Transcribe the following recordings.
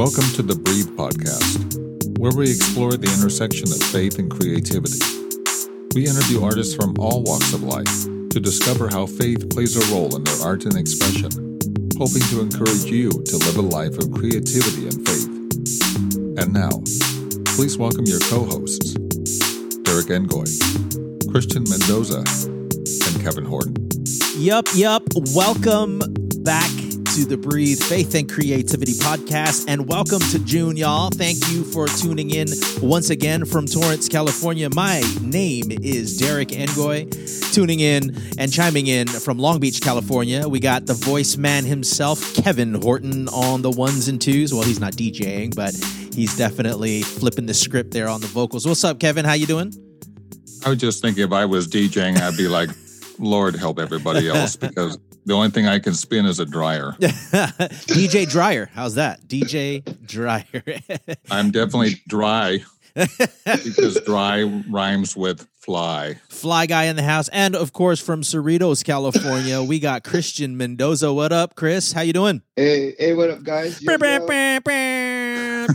Welcome to the Breathe Podcast, where we explore the intersection of faith and creativity. We interview artists from all walks of life to discover how faith plays a role in their art and expression, hoping to encourage you to live a life of creativity and faith. And now, please welcome your co hosts, Derrick Engoy, Christian Mendoza, and Kevin Horton. Yup, yup. Welcome back to the Breathe Faith and Creativity podcast, and welcome to June, y'all. Thank you for tuning in once again from Torrance, California. My name is Derrick Engoy. Tuning in and chiming in from Long Beach, California, we got the voice man himself, Kevin Horton, on the ones and twos. Well, he's not DJing, but he's definitely flipping the script there on the vocals. What's up, Kevin? How you doing? I was just thinking if I was DJing, I'd be like, Lord help everybody else because the only thing I can spin is a dryer. DJ Dryer. How's that? DJ Dryer. I'm definitely dry because dry rhymes with fly. Fly guy in the house. And of course from Cerritos, California, we got Christian Mendoza. What up, Chris? How you doing? Hey, hey, what up, guys? Yo,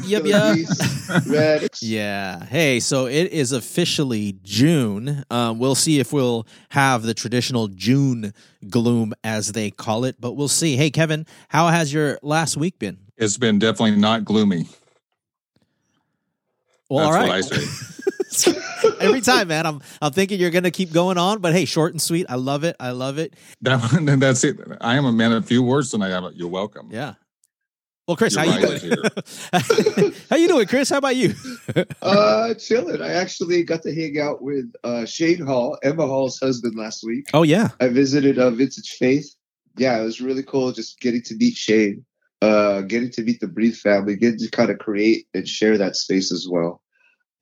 yep, yep. Yeah. Hey, so it is officially June. Um, we'll see if we'll have the traditional June gloom, as they call it, but we'll see. Hey, Kevin, how has your last week been? It's been definitely not gloomy. Well, That's all right. what I say. Every time, man, I'm I'm thinking you're gonna keep going on, but hey, short and sweet. I love it. I love it. That, one- that's it. I am a man of few words tonight. You're welcome. Yeah. Well, Chris, You're how you right doing? how you doing, Chris? How about you? Uh, chilling. I actually got to hang out with uh, Shane Hall, Emma Hall's husband, last week. Oh yeah. I visited uh, Vintage Faith. Yeah, it was really cool just getting to meet Shane, uh, getting to meet the Breathe family, getting to kind of create and share that space as well.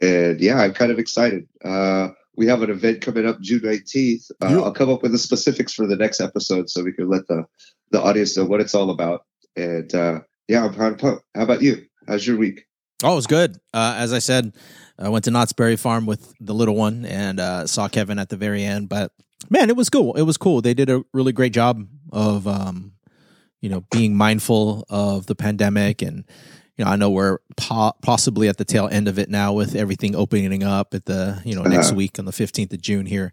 And yeah, I'm kind of excited. Uh, we have an event coming up June 19th. Uh, Yeah. I'll come up with the specifics for the next episode so we can let the, the audience know what it's all about. And uh, yeah, I'm kind of pumped. How about you? How's your week? Oh, it was good. Uh, as I said, I went to Knott's Berry Farm with the little one and uh, saw Kevin at the very end. But man, it was cool. It was cool. They did a really great job of, um, you know, being mindful of the pandemic. And you know, I know we're po- possibly at the tail end of it now with everything opening up at the you know next Uh-huh. week on the fifteenth of June here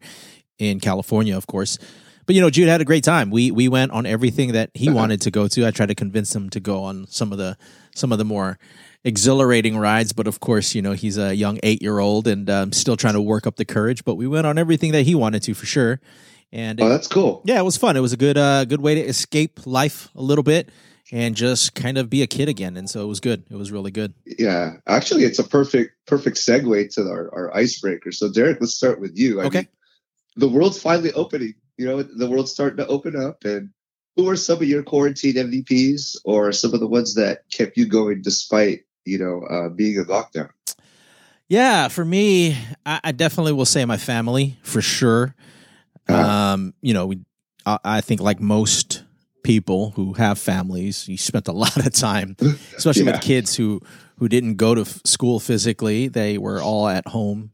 in California, of course. But you know, Jude had a great time. We we went on everything that he wanted to go to. I tried to convince him to go on some of the some of the more exhilarating rides, but of course, you know, he's a young eight year old and um, still trying to work up the courage. But we went on everything that he wanted to for sure. And Oh, that's cool. yeah, it was fun. It was a good uh, good way to escape life a little bit and just kind of be a kid again. And so it was good. It was really good. Yeah, actually, it's a perfect perfect segue to our, our icebreaker. So, Derrick, let's start with you. I Okay. mean, the world's finally opening. You know, the world's starting to open up. And who are some of your quarantine MVPs, or some of the ones that kept you going despite you know uh, being in lockdown? Yeah, for me, I, I definitely will say my family for sure. Uh-huh. Um, you know, we, I, I think like most people who have families, you spent a lot of time, especially Yeah. with kids who who didn't go to f- school physically. They were all at home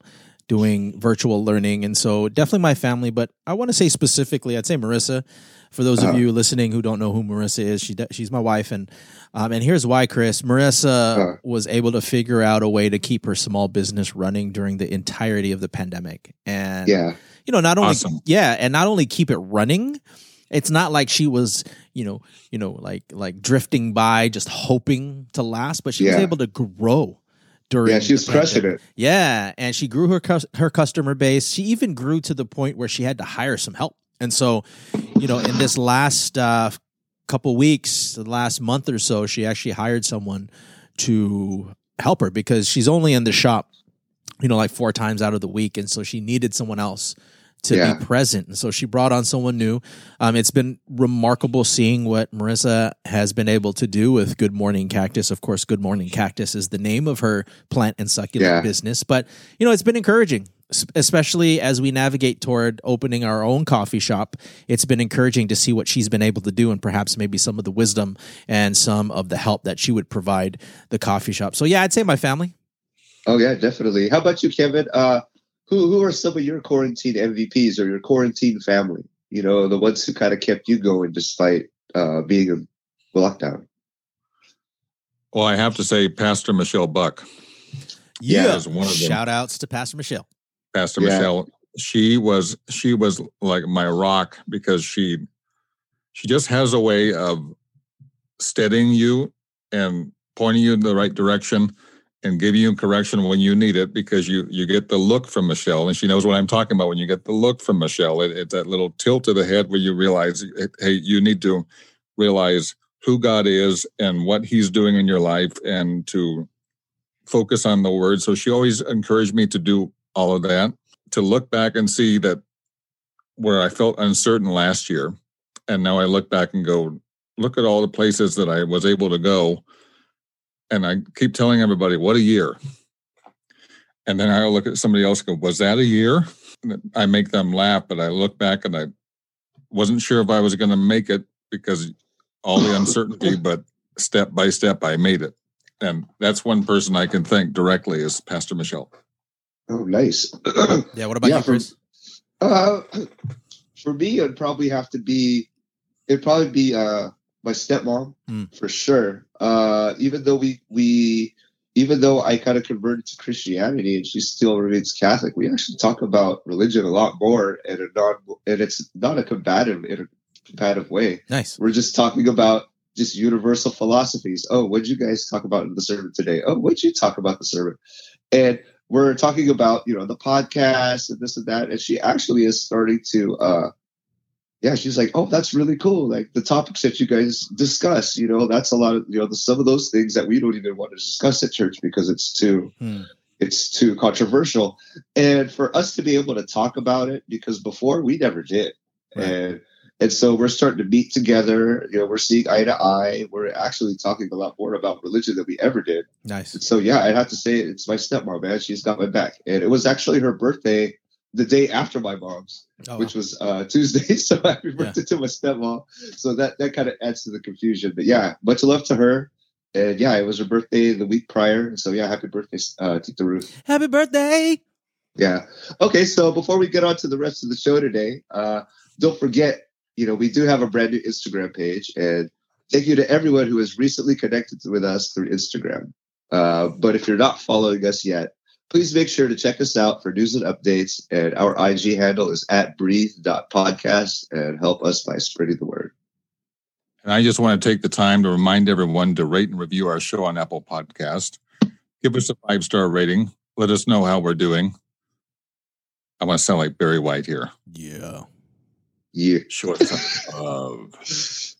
doing virtual learning, and so definitely my family. But I want to say specifically, I'd say Marissa. For those of Uh-huh. you listening who don't know who Marissa is, she she's my wife, and um, and here's why, Chris. Marissa Uh-huh. was able to figure out a way to keep her small business running during the entirety of the pandemic, and Yeah, you know not only Awesome. yeah and not only keep it running it's not like she was you know you know like like drifting by just hoping to last but she was able to grow during yeah, she was crushing it. yeah and she grew her cus- her customer base. She even grew to the point where she had to hire some help. And so you know in this last uh couple weeks the last month or so she actually hired someone to help her because she's only in the shop you know like four times out of the week. And so she needed someone else to Yeah. be present and so she brought on someone new um, it's been remarkable seeing what marissa has been able to do with good morning cactus of course good morning cactus is the name of her plant and succulent Yeah. business but you know it's been encouraging especially as we navigate toward opening our own coffee shop it's been encouraging to see what she's been able to do and perhaps maybe some of the wisdom and some of the help that she would provide the coffee shop so yeah i'd say my family Oh yeah, definitely. How about you, Kevin? Uh, who who are some of your quarantine MVPs or your quarantine family? You know, the ones who kind of kept you going despite uh, being in lockdown. Well, I have to say, Pastor Michelle Buck. Yeah, is one of them. shout outs to Pastor Michelle. Pastor Yeah. Michelle. She was she was like my rock because she she just has a way of steadying you and pointing you in the right direction and give you correction when you need it because you you get the look from Michelle and she knows what I'm talking about when you get the look from Michelle. It, it's that little tilt of the head where you realize, hey, you need to realize who God is and what He's doing in your life and to focus on the word. So she always encouraged me to do all of that, to look back and see that where I felt uncertain last year. And now I look back and go, look at all the places that I was able to go. And I keep telling everybody, what a year. And then I look at somebody else and go, was that a year? And I make them laugh, but I look back and I wasn't sure if I was going to make it because all the uncertainty, but step by step, I made it. And that's one person I can thank directly is Pastor Michelle. Oh, nice. Yeah, what about Yeah, you, from- Chris? Uh, for me, it'd probably have to be, it'd probably be uh my stepmom Mm. for sure. Uh, even though we we, even though I kind of converted to Christianity and she still remains Catholic, we actually talk about religion a lot more and a non and it's not a combative in a combative way. Nice. We're just talking about just universal philosophies. Oh, what'd you guys talk about in the sermon today? Oh, what'd you talk about the sermon? And we're talking about, you know, the podcast and this and that. And she actually is starting to uh yeah, she's like, Oh, that's really cool. Like the topics that you guys discuss, you know, that's a lot of you know, the, some of those things that we don't even want to discuss at church because it's too Hmm. it's too controversial. And for us to be able to talk about it, because before we never did. Right. And and so we're starting to meet together. You know, we're seeing eye to eye. We're actually talking a lot more about religion than we ever did. Nice. And so yeah, I'd have to say it's my stepmom, man. She's got my back. And it was actually her birthday the day after my mom's, Oh, which was uh, Tuesday. So happy birthday to my stepmom. So that that kind of adds to the confusion. But yeah, much love to her. And yeah, it was her birthday the week prior. So yeah, happy birthday, uh, Tita Ruth. happy birthday. Yeah. Okay. So before we get on to the rest of the show today, uh, don't forget, you know, we do have a brand new Instagram page, and thank you to everyone who has recently connected with us through Instagram. Uh, but if you're not following us yet, please make sure to check us out for news and updates. And our IG handle is at breathe.podcast and help us by spreading the word. And I just want to take the time to remind everyone to rate and review our show on Apple Podcast. Give us a five star rating. Let us know how we're doing. I want to sound like Barry White here. Yeah. Yeah. Short of.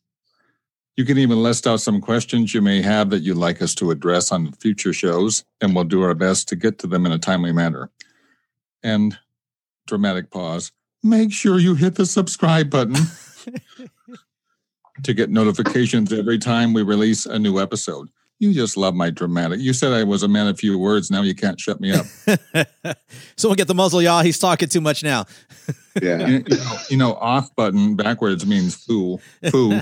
You can even list out some questions you may have that you'd like us to address on future shows, and we'll do our best to get to them in a timely manner. And dramatic pause. Make sure you hit the subscribe button to get notifications every time we release a new episode. You just love my dramatic. You said I was a man of few words. Now you can't shut me up. Someone get the muzzle, y'all. He's talking too much now. Yeah. you, you know, you know, off button backwards means fool. Foo.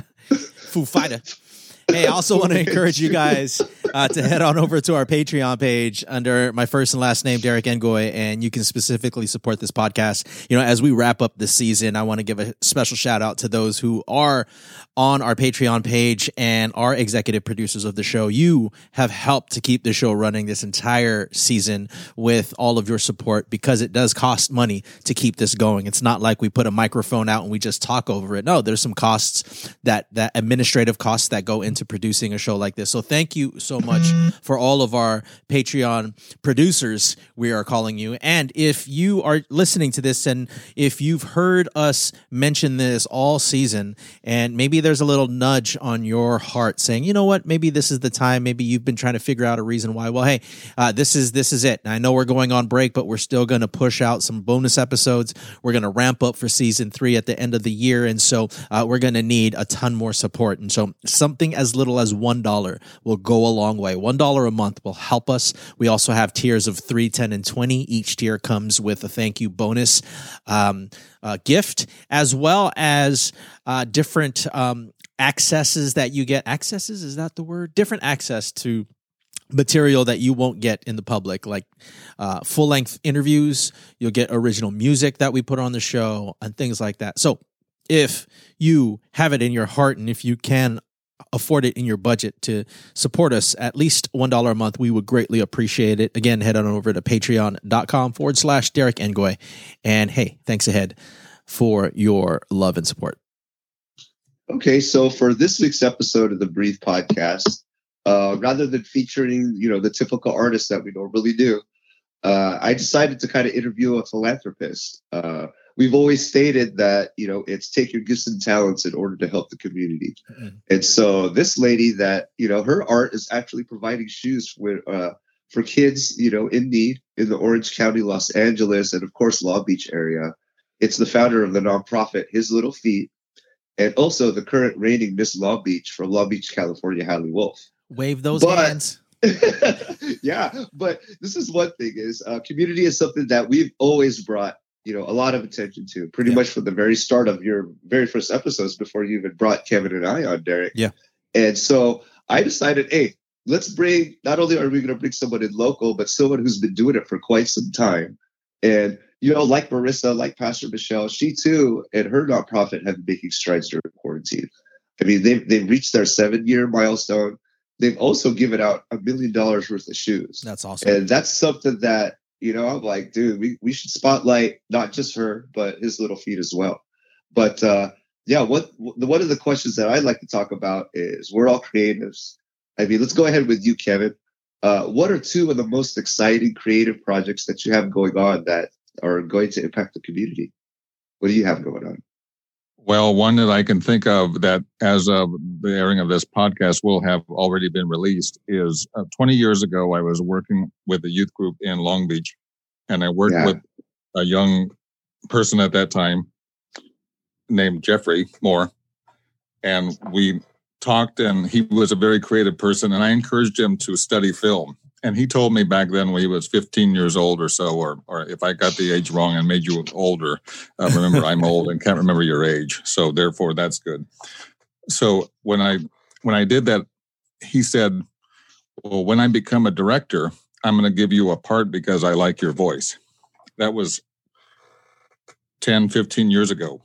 Foo Fighter. Hey, I also want to encourage you guys uh, to head on over to our Patreon page under my first and last name, Derrick Engoy, and you can specifically support this podcast. You know, as we wrap up this season, I want to give a special shout out to those who are on our Patreon page and are executive producers of the show. You have helped to keep the show running this entire season with all of your support because it does cost money to keep this going. It's not like we put a microphone out and we just talk over it. No, there's some costs that that administrative costs that go into producing a show like this. So thank you so much for all of our Patreon producers, we are calling you. And if you are listening to this and if you've heard us mention this all season and maybe there's a little nudge on your heart saying, you know what, maybe this is the time, maybe you've been trying to figure out a reason why. Well, hey, uh, this is this is it. I know we're going on break, but we're still going to push out some bonus episodes. We're going to ramp up for season three at the end of the year, and so uh, we're going to need a ton more support. And so something as little as one dollar will go a long way. One dollar a month will help us. We also have tiers of three, ten, and twenty. Each tier comes with a thank you bonus. Um, uh, gift as well as uh, different um, accesses that you get. Accesses is that the word? Different access to material that you won't get in the public, like uh, full length interviews. You'll get original music that we put on the show and things like that. So if you have it in your heart and if you can afford it in your budget to support us at least $1 a month, we would greatly appreciate it. Again, head on over to patreon.com forward slash Derrick Engoy. And hey, thanks ahead for your love and support. Okay, so for this week's episode of the Breathe podcast, uh, rather than featuring, you know, the typical artists that we normally do, uh, I decided to kind of interview a philanthropist. Uh, we've always stated that, you know, it's take your gifts and talents in order to help the community. Mm-hmm. And so this lady that, you know, her art is actually providing shoes for, uh, for kids, you know, in need in the Orange County, Los Angeles, and of course, Long Beach area. It's the founder of the nonprofit His Little Feet, and also the current reigning Miss Long Beach from Long Beach, California, Hali Wolf. Wave those but, hands. yeah, but this is one thing: is uh, community is something that we've always brought you know a lot of attention to, pretty yeah. much from the very start of your very first episodes before you even brought Kevin and I on, Derrick. Yeah, and so I decided, hey, let's bring. Not only are we going to bring someone in local, but someone who's been doing it for quite some time, and you know, like Marissa, like Pastor Michelle, she too and her nonprofit have been making strides during quarantine. I mean, they've they've reached their seven year milestone. They've also given out a million dollars worth of shoes. That's awesome. And that's something that, you know, I'm like, dude, we, we should spotlight not just her, but his little feet as well. But uh yeah, what one of the questions that I'd like to talk about is we're all creatives. I mean, let's go ahead with you, Kevin. Uh, what are two of the most exciting creative projects that you have going on that are going to impact the community. What do you have going on? Well, one that I can think of that as of the airing of this podcast will have already been released is uh, 20 years ago, I was working with a youth group in Long Beach and I worked yeah. with a young person at that time named Jeffrey Moore. And we talked and he was a very creative person and I encouraged him to study film and he told me back then when he was 15 years old or so, or or if I got the age wrong and made you older, uh, remember I'm old and can't remember your age, so therefore that's good. So when I when I did that, he said, "Well, when I become a director, I'm going to give you a part because I like your voice." That was 10, 15 years ago.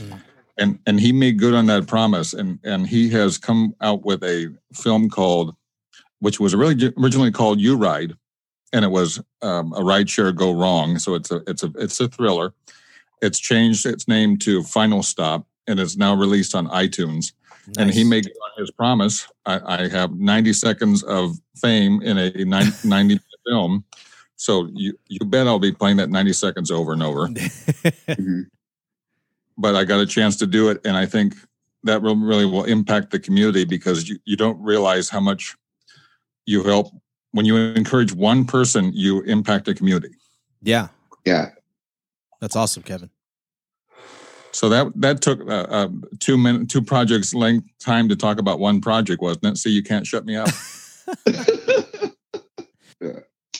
Mm. And and he made good on that promise and and he has come out with a film called which was really originally called You Ride, and it was um, a ride share go wrong. So it's a it's a it's a thriller. It's changed its name to Final Stop, and it's now released on iTunes. Nice. And he made his promise. I, I, have 90 seconds of fame in a 90, 90 film. So you you bet I'll be playing that 90 seconds over and over. mm-hmm. But I got a chance to do it, and I think that really will impact the community because you, you don't realize how much you help when you encourage one person you impact a community. Yeah. Yeah. That's awesome kevin. So that that took uh, uh, two minute two projects length time to talk about one project wasn't it? See you can't shut me up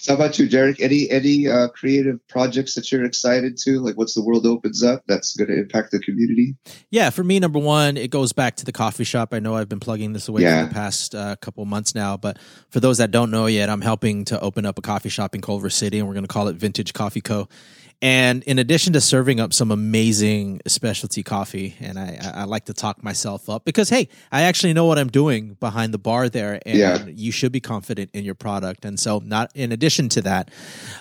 How about you, Derrick? Any any uh, creative projects that you're excited to? Like, what's the world opens up that's going to impact the community? Yeah, for me, number one, it goes back to the coffee shop. I know I've been plugging this away yeah. for the past uh, couple months now, but for those that don't know yet, I'm helping to open up a coffee shop in Culver City, and we're going to call it Vintage Coffee Co. And in addition to serving up some amazing specialty coffee, and I, I, like to talk myself up because, hey, I actually know what I'm doing behind the bar there, and yeah. you should be confident in your product. And so, not in addition to that,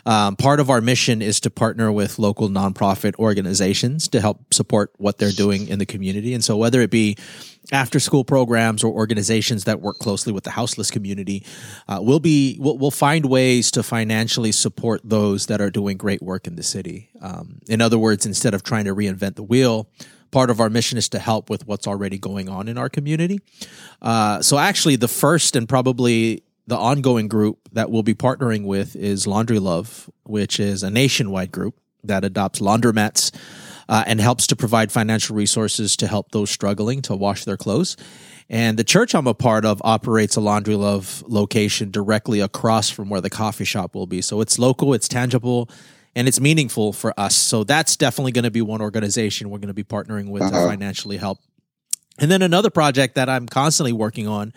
um, part of our mission is to partner with local nonprofit organizations to help support what they're doing in the community. And so, whether it be after school programs or organizations that work closely with the houseless community uh, we'll be we'll, we'll, find ways to financially support those that are doing great work in the city. Um, in other words instead of trying to reinvent the wheel part of our mission is to help with what's already going on in our community. Uh, so actually the first and probably the ongoing group that we'll be partnering with is laundry love which is a nationwide group that adopts laundromats uh, and helps to provide financial resources to help those struggling to wash their clothes. And the church I'm a part of operates a Laundry Love location directly across from where the coffee shop will be. So it's local, it's tangible, and it's meaningful for us. So that's definitely going to be one organization we're going to be partnering with uh-huh. to financially help. And then another project that I'm constantly working on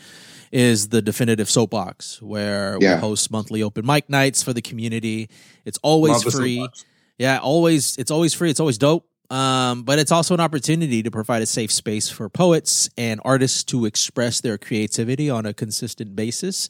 is the definitive soapbox where yeah. we host monthly open mic nights for the community it's always free yeah always it's always free it's always dope um, but it's also an opportunity to provide a safe space for poets and artists to express their creativity on a consistent basis.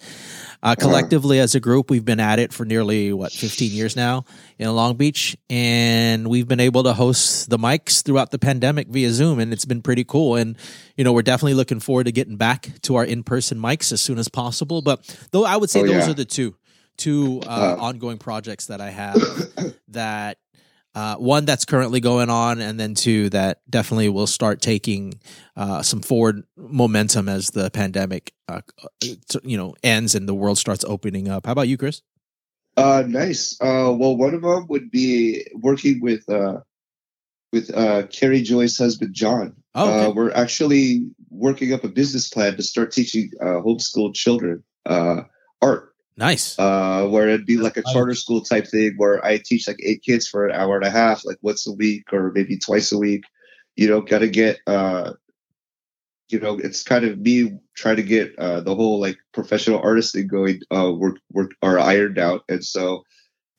Uh, collectively, as a group, we've been at it for nearly what 15 years now in Long Beach, and we've been able to host the mics throughout the pandemic via Zoom, and it's been pretty cool. And you know, we're definitely looking forward to getting back to our in-person mics as soon as possible. But though I would say Oh, those yeah. are the two two uh, Uh. ongoing projects that I have that uh, one that's currently going on, and then two that definitely will start taking uh, some forward momentum as the pandemic, uh, you know, ends and the world starts opening up. How about you, Chris? Uh, nice. Uh, well, one of them would be working with uh, with uh, Carrie Joy's husband John. Oh, okay. uh, we're actually working up a business plan to start teaching uh, homeschool children uh, art, Nice. uh, where it'd be like a charter school type thing, where I teach like eight kids for an hour and a half, like once a week or maybe twice a week. You know, got to get. Uh, you know, it's kind of me trying to get uh, the whole like professional artist thing going. Uh, work work are ironed out, and so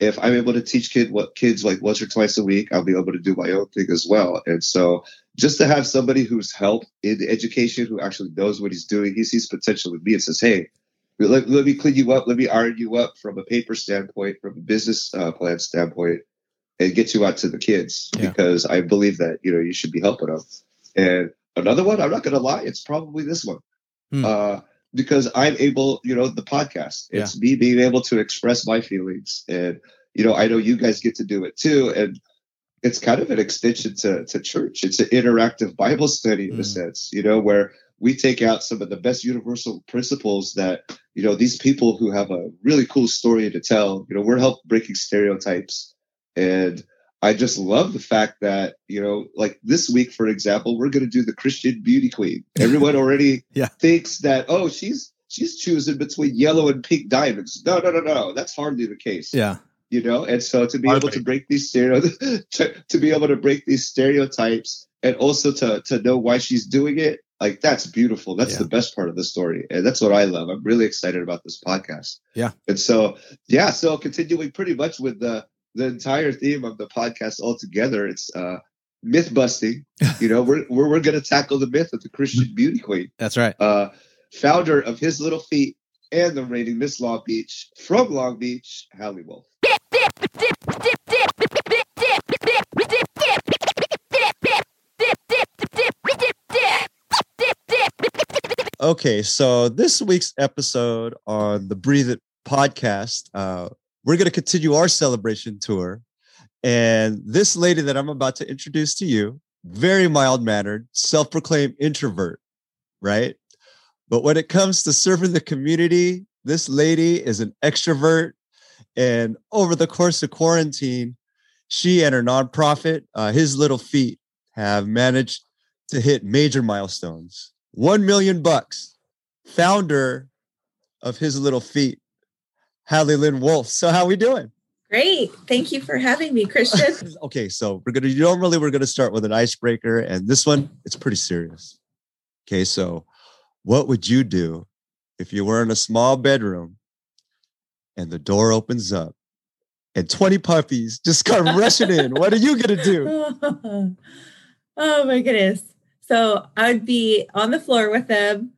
if I'm able to teach kid what kids like once or twice a week, I'll be able to do my own thing as well. And so just to have somebody who's helped in education who actually knows what he's doing, he sees potential with me and says, "Hey, let, let me clean you up, let me iron you up from a paper standpoint, from a business uh, plan standpoint, and get you out to the kids Yeah. because I believe that you know you should be helping them." And another one, I'm not going to lie, it's probably this one. Hmm. Uh, because I'm able, you know, the podcast. It's me being able to express my feelings, and you know, I know you guys get to do it too, and it's kind of an extension to to church. It's an interactive Bible study in a Mm. sense, you know, where we take out some of the best universal principles that you know these people who have a really cool story to tell. You know, we're help breaking stereotypes, and I just love the fact that you know, like this week, for example, we're going to do the Christian beauty queen. Everyone already Yeah. thinks that oh, she's she's choosing between yellow and pink diamonds. No, no, no, no. That's hardly the case Yeah. You know and so to be able to break these stereo to, to be able to break these stereotypes and also to to know why she's doing it like that's beautiful that's Yeah. the best part of the story and that's what i love i'm really excited about this podcast Yeah. and so yeah so continuing pretty much with the the entire theme of the podcast altogether it's uh myth busting you know we're we're, we're going to tackle the myth of the christian beauty queen That's right. uh, founder of His Little Feet and the reigning Miss Long Beach from Long Beach, Hali Wolf. Okay, so this week's episode on the Breathe It podcast, uh, we're going to continue our celebration tour. And this lady that I'm about to introduce to you, very mild mannered, self proclaimed introvert, right? But when it comes to serving the community, this lady is an extrovert. And over the course of quarantine, she and her nonprofit, uh, His Little Feet, have managed to hit major milestones. One million bucks. Founder of His Little Feet, Hali Lynn Wolf. So how we doing? Great. Thank you for having me, Christian. okay, so we're gonna normally we're gonna start with an icebreaker, and this one it's pretty serious. Okay, so what would you do if you were in a small bedroom and the door opens up and 20 puppies just come rushing in? What are you gonna do? oh my goodness. So I would be on the floor with them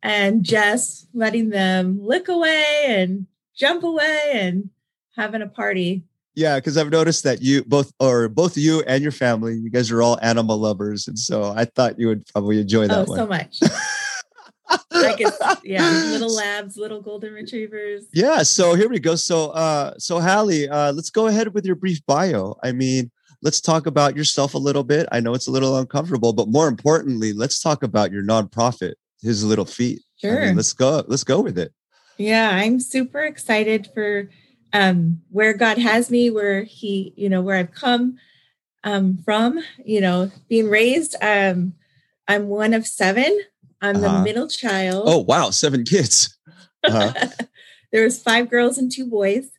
and just letting them lick away and jump away and having a party. Yeah, because I've noticed that you both or both you and your family, you guys are all animal lovers. And so I thought you would probably enjoy Oh, that one. so much. I could, yeah, little labs, little golden retrievers. Yeah, so here we go. So uh so Hali, uh let's go ahead with your brief bio. I mean, let's talk about yourself a little bit. I know it's a little uncomfortable, but more importantly, let's talk about your nonprofit, His Little Feet. I mean, Sure. let's go. Let's go with it. Yeah, I'm super excited for um where God has me, where he, you know, where I've come um from, you know, being raised. Um I'm one of seven. I'm Uh-huh. the middle child. Oh wow, seven kids. Uh-huh. there was five girls and two boys.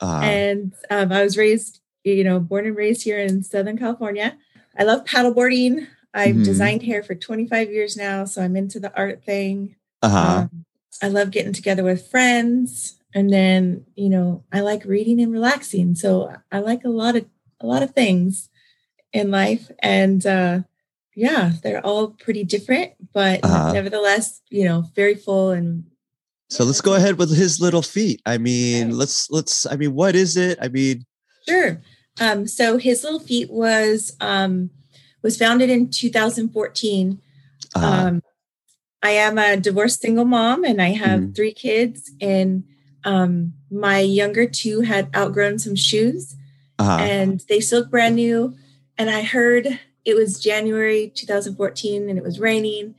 Uh, and um, I was raised, you know, born and raised here in Southern California. I love paddleboarding. I've Mhm. designed hair for 25 years now, so I'm into the art thing. uh-huh. Um, I love getting together with friends, and then you know, I like reading and relaxing. So I like a lot of a lot of things, in life. And uh, yeah, they're all pretty different, but Uh-huh. nevertheless, you know, very full and So let's go ahead with his little feet. I mean, Okay. let's let's. I mean, what is it? I mean, Sure. Um, so his little feet was um, was founded in 2014. uh, Um, I am a divorced single mom, and I have Mhm. three kids. And um, my younger two had outgrown some shoes, uh, and they still look brand new. And I heard it was January 2014, and it was raining.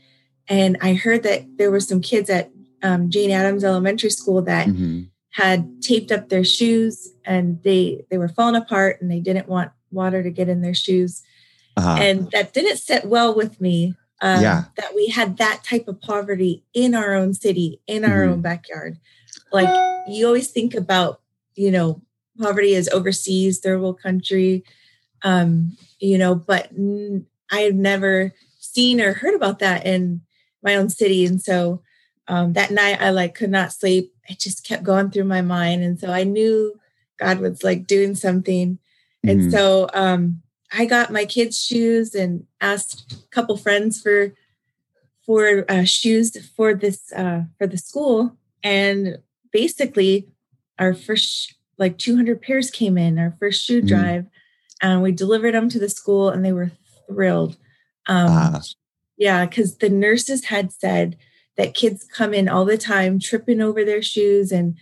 And I heard that there were some kids at um, Jane Addams Elementary School that mhm. Had taped up their shoes and they they were falling apart and they didn't want water to get in their shoes Uh-huh. and that didn't sit well with me um, Yeah. that we had that type of poverty in our own city in our Mhm. own backyard like you always think about you know poverty is overseas third world country um you know but n- i've never seen or heard about that in my own city and so um, that night i like could not sleep it just kept going through my mind and so i knew god was like doing something Mhm. and so um, I got my kids' shoes and asked a couple friends for for uh, shoes for this uh, for the school. And basically, our first like 200 pairs came in our first shoe Mhm. drive, and we delivered them to the school, and they were thrilled. Um, Ah. Yeah, because the nurses had said that kids come in all the time tripping over their shoes and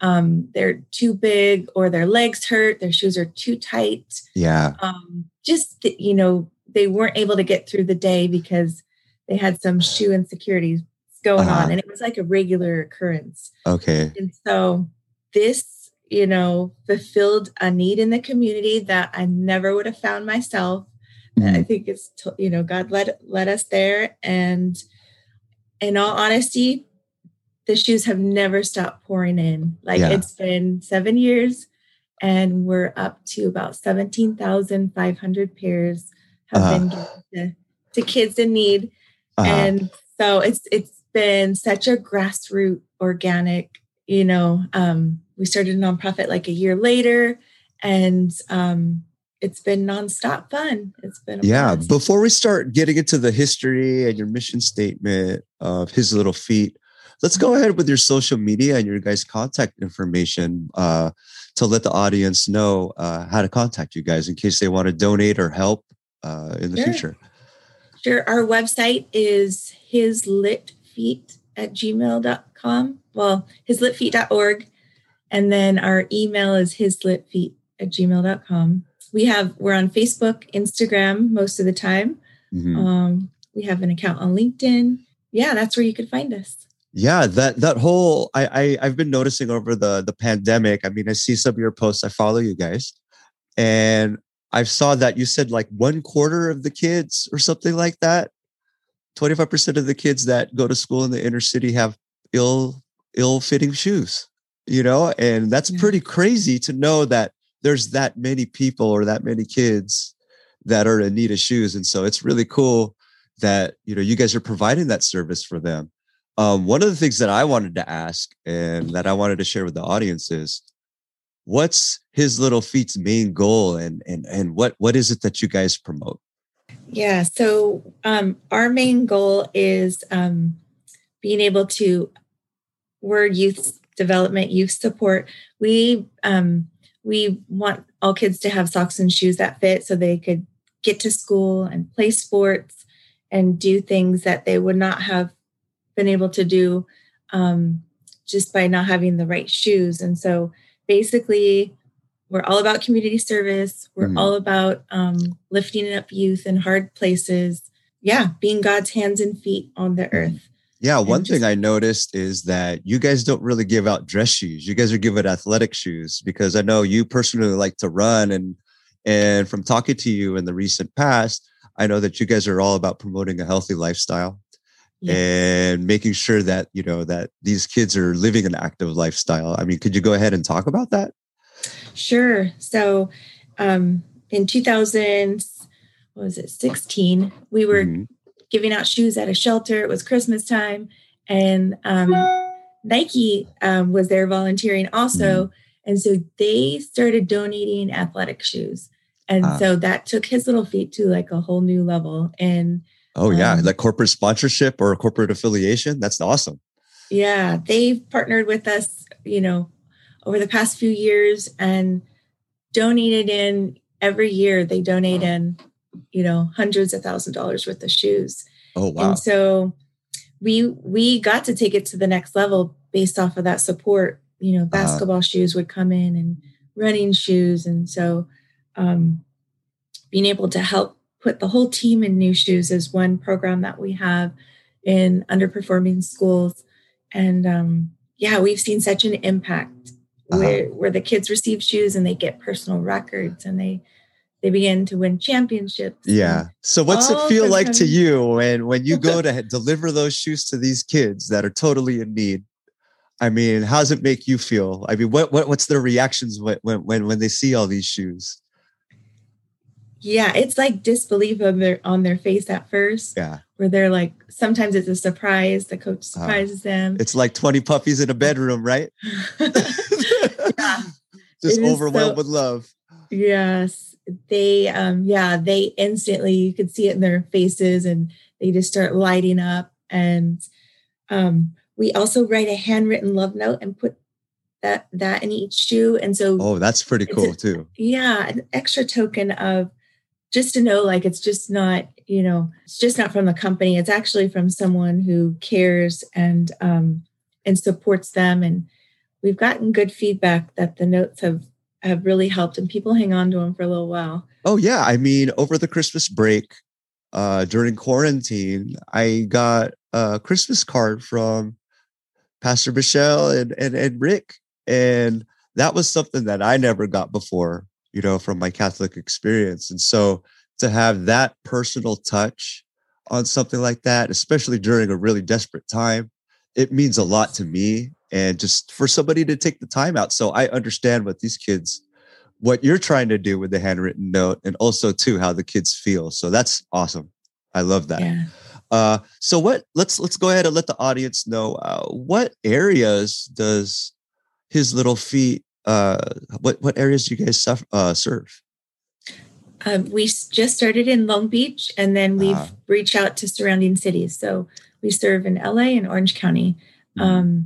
um, they're too big or their legs hurt, their shoes are too tight. yeah. Um, just, that, you know, they weren't able to get through the day because they had some shoe insecurities going Uh-huh. on. And it was like a regular occurrence. Okay. And so this, you know, fulfilled a need in the community that I never would have found myself. I Mhm. think it's you know God led led us there, and in all honesty, the shoes have never stopped pouring in. Like Yeah. it's been seven years, and we're up to about seventeen thousand five hundred pairs have Uh-huh. been given to, to kids in need, Uh-huh. and so it's it's been such a grassroots organic. You know, um, we started a nonprofit like a year later, and um, it's been nonstop fun. It's been a yeah. blast. Before we start getting into the history and your mission statement of his little feet, let's go ahead with your social media and your guys' contact information uh, to let the audience know uh, how to contact you guys in case they want to donate or help uh, in the Sure. future. Sure. Our website is hislitfeet at gmail.com. Well, hislitfeet.org. And then our email is hislitfeet at gmail.com. We have, we're on Facebook, Instagram most of the time. Mhm. Um, we have an account on LinkedIn. Yeah, that's where you could find us. Yeah, that that whole I, I I've been noticing over the the pandemic. I mean, I see some of your posts. I follow you guys, and I saw that you said like one quarter of the kids or something like that. Twenty five percent of the kids that go to school in the inner city have ill ill fitting shoes. You know, and that's Yeah. pretty crazy to know that there's that many people or that many kids that are in need of shoes, and so it's really cool that you know you guys are providing that service for them. Um, one of the things that I wanted to ask and that I wanted to share with the audience is what's his little feet's main goal and and and what what is it that you guys promote? Yeah. So um, our main goal is um, being able to. We're youth development, youth support. We um, we want all kids to have socks and shoes that fit, so they could get to school and play sports and do things that they would not have been able to do um, just by not having the right shoes. And so basically, we're all about community service. We're Mhm. all about um, lifting up youth in hard places. Yeah, being God's hands and feet on the earth. Yeah, one thing I noticed is that you guys don't really give out dress shoes. You guys are giving athletic shoes because I know you personally like to run and and from talking to you in the recent past, I know that you guys are all about promoting a healthy lifestyle Yes. and making sure that, you know, that these kids are living an active lifestyle. I mean, could you go ahead and talk about that? Sure. So um, in 2000, what was it, 16, we were Mhm. Giving out shoes at a shelter. It was Christmas time. And um, Nike um, was there volunteering also. And so they started donating athletic shoes. And Ah. so that took his little feet to like a whole new level. And Oh yeah, Um, like corporate sponsorship or corporate affiliation. That's awesome. yeah, they've partnered with us, you know, over the past few years and donated in every year. They donate in, you know, hundreds of thousand dollars worth of shoes. Oh wow. And so we we got to take it to the next level based off of that support. You Uh-huh. know, basketball shoes would come in and running shoes. And so um being able to help put the whole team in new shoes is one program that we have in underperforming schools. And um yeah, we've seen such an impact Uh-huh. where where the kids receive shoes and they get personal records and they they begin to win championships. Yeah. So what's it feel like to you when when you go to deliver those shoes to these kids that are totally in need? I mean, how does it make you feel? I mean, what, what what's their reactions when when when they see all these shoes? Yeah, it's like disbelief on their on their face at first, Yeah. where they're like, sometimes it's a surprise. The coach Ah. surprises them. It's like 20 puppies in a bedroom, right? Yeah. Just overwhelmed so- with love. yes, they, um, yeah, they instantly you could see it in their faces, and they just start lighting up. And um, we also write a handwritten love note and put that that in each shoe. And so, Oh, that's pretty cool a- too. yeah, an extra token of just to know like it's just not you know it's just not from the company it's actually from someone who cares and um and supports them and we've gotten good feedback that the notes have have really helped and people hang on to them for a little while Oh yeah, I mean, over the Christmas break, uh, during quarantine, I got a Christmas card from Pastor Michelle and and and Rick, and that was something that I never got before, you know, from my Catholic experience. And so to have that personal touch on something like that, especially during a really desperate time, it means a lot to me. And just for somebody to take the time out, so I understand what these kids what you're trying to do with the handwritten note and also too how the kids feel. So that's awesome. I love that. Yeah. Uh so what let's let's go ahead and let the audience know uh, what areas does his little feet uh what what areas do you guys suff- uh, serve? Um, we just started in long beach and then we've Ah. reached out to surrounding cities. So we serve in la and orange county. Mm-hmm.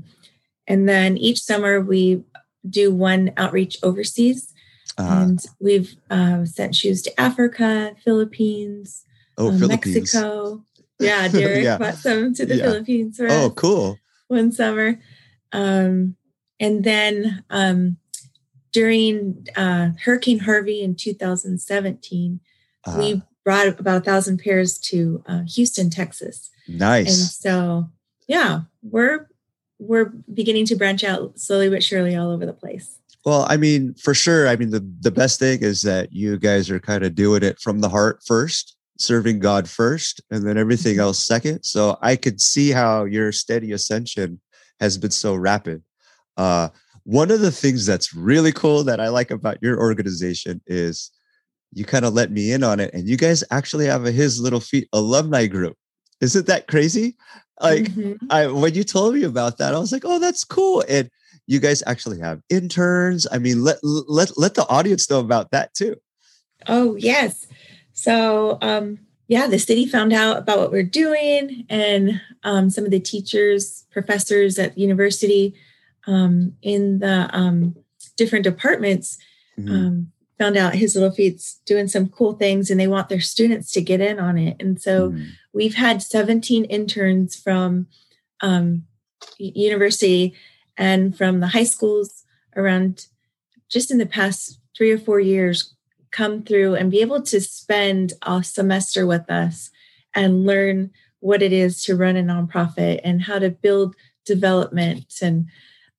And then each summer we do one outreach overseas uh, and we've um, sent shoes to Africa, Philippines, oh um, philippines Mexico. Yeah, Derrick Yeah. brought some to the Yeah. Philippines for oh cool one summer. Um, and then um, during uh, Hurricane Harvey in 2017, uh, we brought about a thousand pairs to uh, Houston, Texas. Nice. And so, yeah, we're we're beginning to branch out slowly but surely all over the place. Well, I mean, for sure. I mean, the, the best thing is that you guys are kind of doing it from the heart first, serving God first, and then everything Mhm. else second. So I could see how your steady ascension has been so rapid. Uh, one of the things that's really cool that I like about your organization is you kind of let me in on it, and you guys actually have a His Little Feet alumni group. Isn't that crazy? Like, Mhm. I when you told me about that, I was like, oh, that's cool. And you guys actually have interns. I mean, let let let the audience know about that too. Oh, yes. So, um, yeah, the city found out about what we're doing, and um, some of the teachers, professors at the university um, in the um, different departments Mhm. Found out his little feet's doing some cool things, and they want their students to get in on it. And so, Mhm. we've had 17 interns from um, university and from the high schools around just in the past three or four years come through and be able to spend a semester with us and learn what it is to run a nonprofit and how to build development and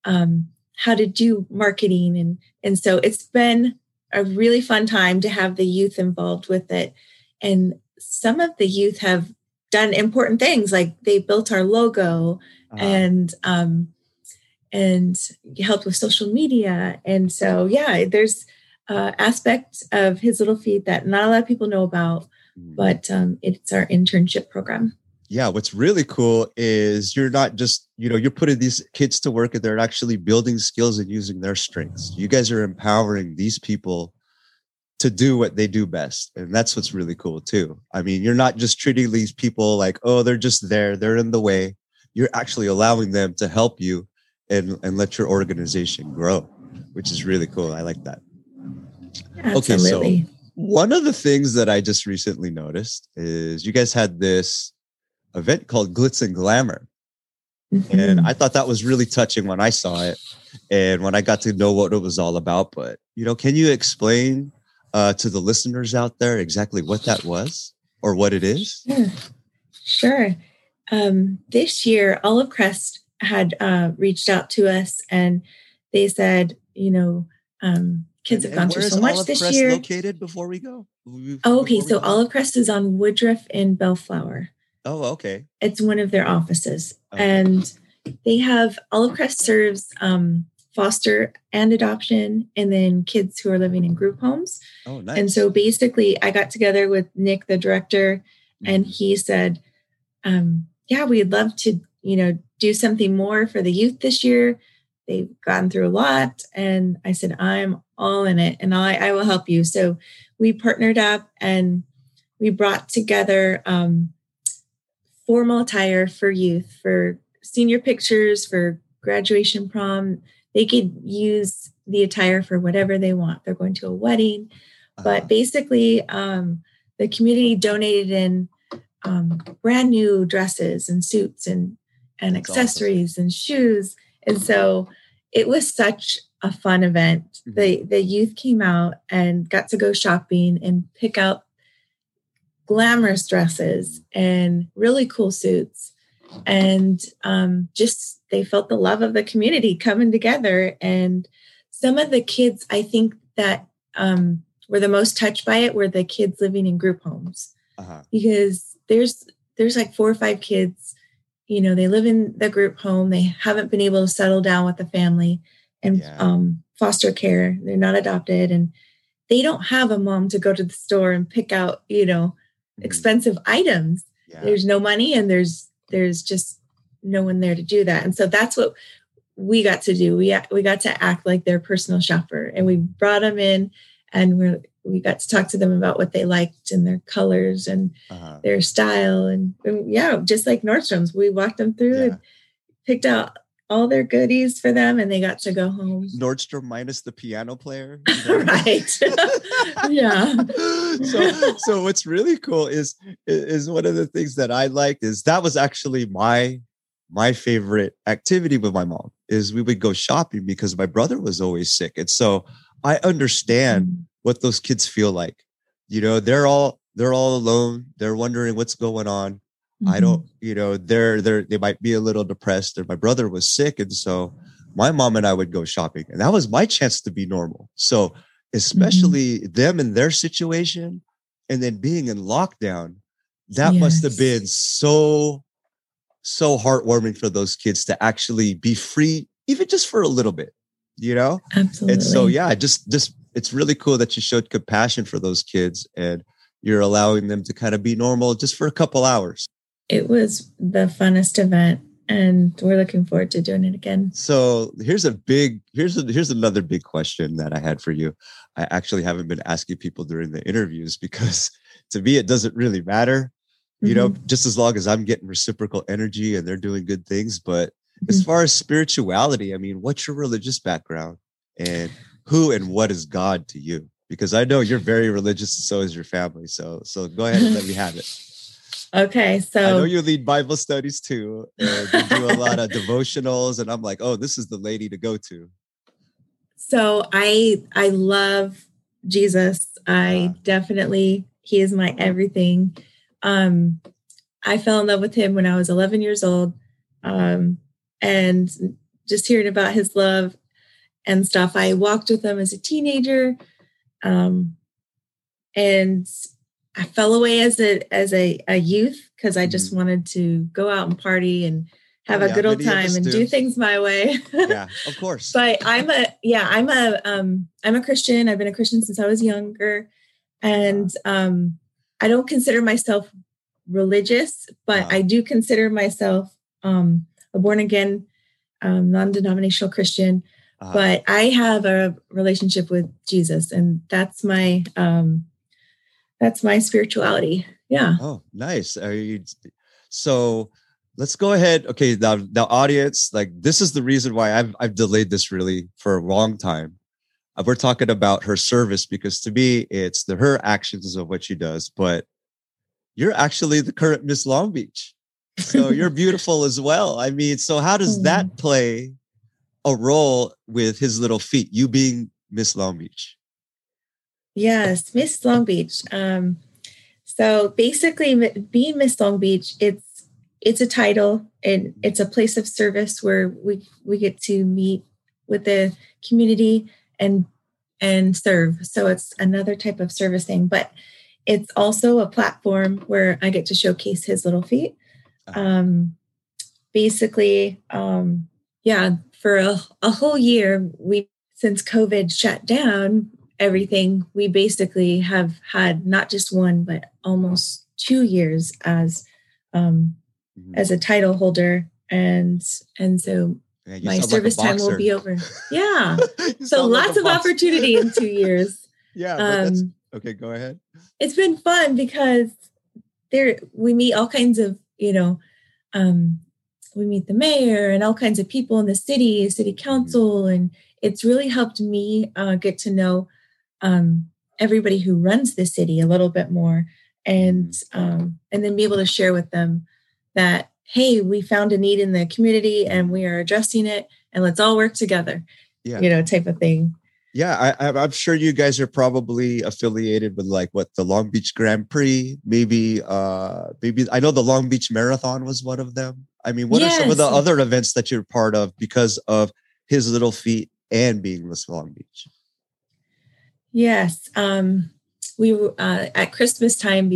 um, how to do marketing and and so it's been a really fun time to have the youth involved with it. And some of the youth have done important things like they built our logo Uh, and um and helped with social media. And so yeah there's uh aspect of his little feet that not a lot of people know about mhm. but um it's our internship program yeah, what's really cool is you're not just you know you're putting these kids to work and they're actually building skills and using their strengths. You guys are empowering these people to do what they do best. And that's what's really cool too. I mean, you're not just treating these people like, oh, they're just there, they're in the way. You're actually allowing them to help you and, and let your organization grow, which is really cool. I like that. Absolutely. Okay, so one of the things that I just recently noticed is you guys had this event called Glitz and Glamour. Mm-hmm. And I thought that was really touching when I saw it and when I got to know what it was all about. But, you know, can you explain uh, to the listeners out there exactly what that was or what it is? Yeah, sure. Um, this year, Olive Crest had uh, reached out to us and they said, you know, um, kids And- have gone and through so much Olive this Crest year. Located before we go. Oh, okay. we So go? Olive Crest is on Woodruff in Bellflower. Oh, okay. It's one of their offices. Okay. And they have Olive Crest serves um, foster and adoption, and then kids who are living in group homes. Oh, nice. And so basically, I got together with Nick, the director, and Mhm. he said, um, "Yeah, we'd love to, you know, do something more for the youth this year. They've gone through a lot." And I said, "I'm all in it, and I, I will help you." So we partnered up and we brought together um, formal attire for youth for senior pictures for graduation prom. They could use the attire for whatever they want. They're going to a wedding but Uh-huh. basically um, the community donated in um, brand new dresses and suits and and That's awesome. accessories and shoes and so it was such a fun event Mhm. the the youth came out and got to go shopping and pick out glamorous dresses and really cool suits and um, just they felt the love of the community coming together and some of the kids i think that um, were the most touched by it were the kids living in group homes uh-huh. because there's there's like four or five kids you know they live in the group home they haven't been able to settle down with the family and Yeah. um, foster care they're not adopted and they don't have a mom to go to the store and pick out you know. Expensive items Yeah. there's no money and there's there's just no one there to do that and so that's what we got to do we we got to act like their personal shopper and we brought them in and we we got to talk to them about what they liked and their colors and Uh-huh. their style and, and yeah just like nordstrom's we walked them through Yeah. and picked out all their goodies for them and they got to go home. Nordstrom minus the piano player. you know? right. Yeah. So so what's really cool is is one of the things that I liked is that was actually my my favorite activity with my mom is we would go shopping because my brother was always sick. And so I understand mm. what those kids feel like. You know they're all they're all alone. They're wondering what's going on I Mm-hmm. don't, you know, they're they're they might be a little depressed. Or my brother was sick, and so my mom and I would go shopping, and that was my chance to be normal. So, especially them in their situation, and then being in lockdown, that must have been so so heartwarming for those kids to actually be free, even just for a little bit, you know. absolutely And so, yeah, just just it's really cool that you showed compassion for those kids, and you're allowing them to kind of be normal just for a couple hours. It was the funnest event and we're looking forward to doing it again So here's a big here's a, here's another big question that I had for you. I actually haven't been asking people during the interviews because to me it doesn't really matter, you know, just as long as I'm getting reciprocal energy and they're doing good things. But as Mhm. far as spirituality, I mean, what's your religious background and who and what is God to you? Because I know you're very religious, and so is your family. So so go ahead and let me have it. okay so I know you lead Bible studies too, and you do a lot of devotionals, and I'm like, oh, this is the lady to go to. so i i love jesus. I definitely he is my everything. Um i fell in love with him when i was 11 years old um and just hearing about his love and stuff i walked with him as a teenager um and i fell away as a as a, a youth because i just wanted to go out and party and have Oh, a yeah, good old time and do. do things my way Yeah, of course. but i'm a yeah i'm a um i'm a christian i've been a christian since i was younger and um i don't consider myself religious but Wow. i do consider myself um a born again um, non-denominational christian uh-huh. but I have a relationship with Jesus, and that's my um, that's my spirituality. Yeah. Oh, nice. Are you so? Let's go ahead. Okay, now, now, audience, like this is the reason why I've I've delayed this really for a long time. Uh, we're talking about her service because to me, it's the her actions of what she does, but you're actually the current Miss Long Beach. So you're beautiful as well. I mean, so how does that mm. play a role with his little feet, you being Miss Long Beach. Yes, Miss Long Beach. Um, so basically, being Miss Long Beach, it's it's a title and it's a place of service where we we get to meet with the community and and serve. So it's another type of servicing, but it's also a platform where I get to showcase his little feet. Uh-huh. Um, basically, um, yeah, for a, a whole year, we since COVID shut down everything, we basically have had not just one but almost two years as um, mm-hmm. as a title holder, and and so yeah, my service like time will be over. Yeah, so lots like of opportunity in two years. yeah. Um, okay, go ahead. It's been fun because there we meet all kinds of you know um, we meet the mayor and all kinds of people in the city, city mm-hmm. council, and it's really helped me uh, get to know um, everybody who runs the city a little bit more, and mm-hmm. um, and then be able to share with them that hey, we found a need in the community and we are addressing it, and let's all work together. Yeah. you know, type of thing. Yeah, I, I'm sure you guys are probably affiliated with like what the Long Beach Grand Prix, maybe. uh Maybe I know the Long Beach Marathon was one of them. I mean, what yes. are some of the other events that you're part of because of his little feet and being Miss Long Beach? Yes, um, we were uh, at Christmas time,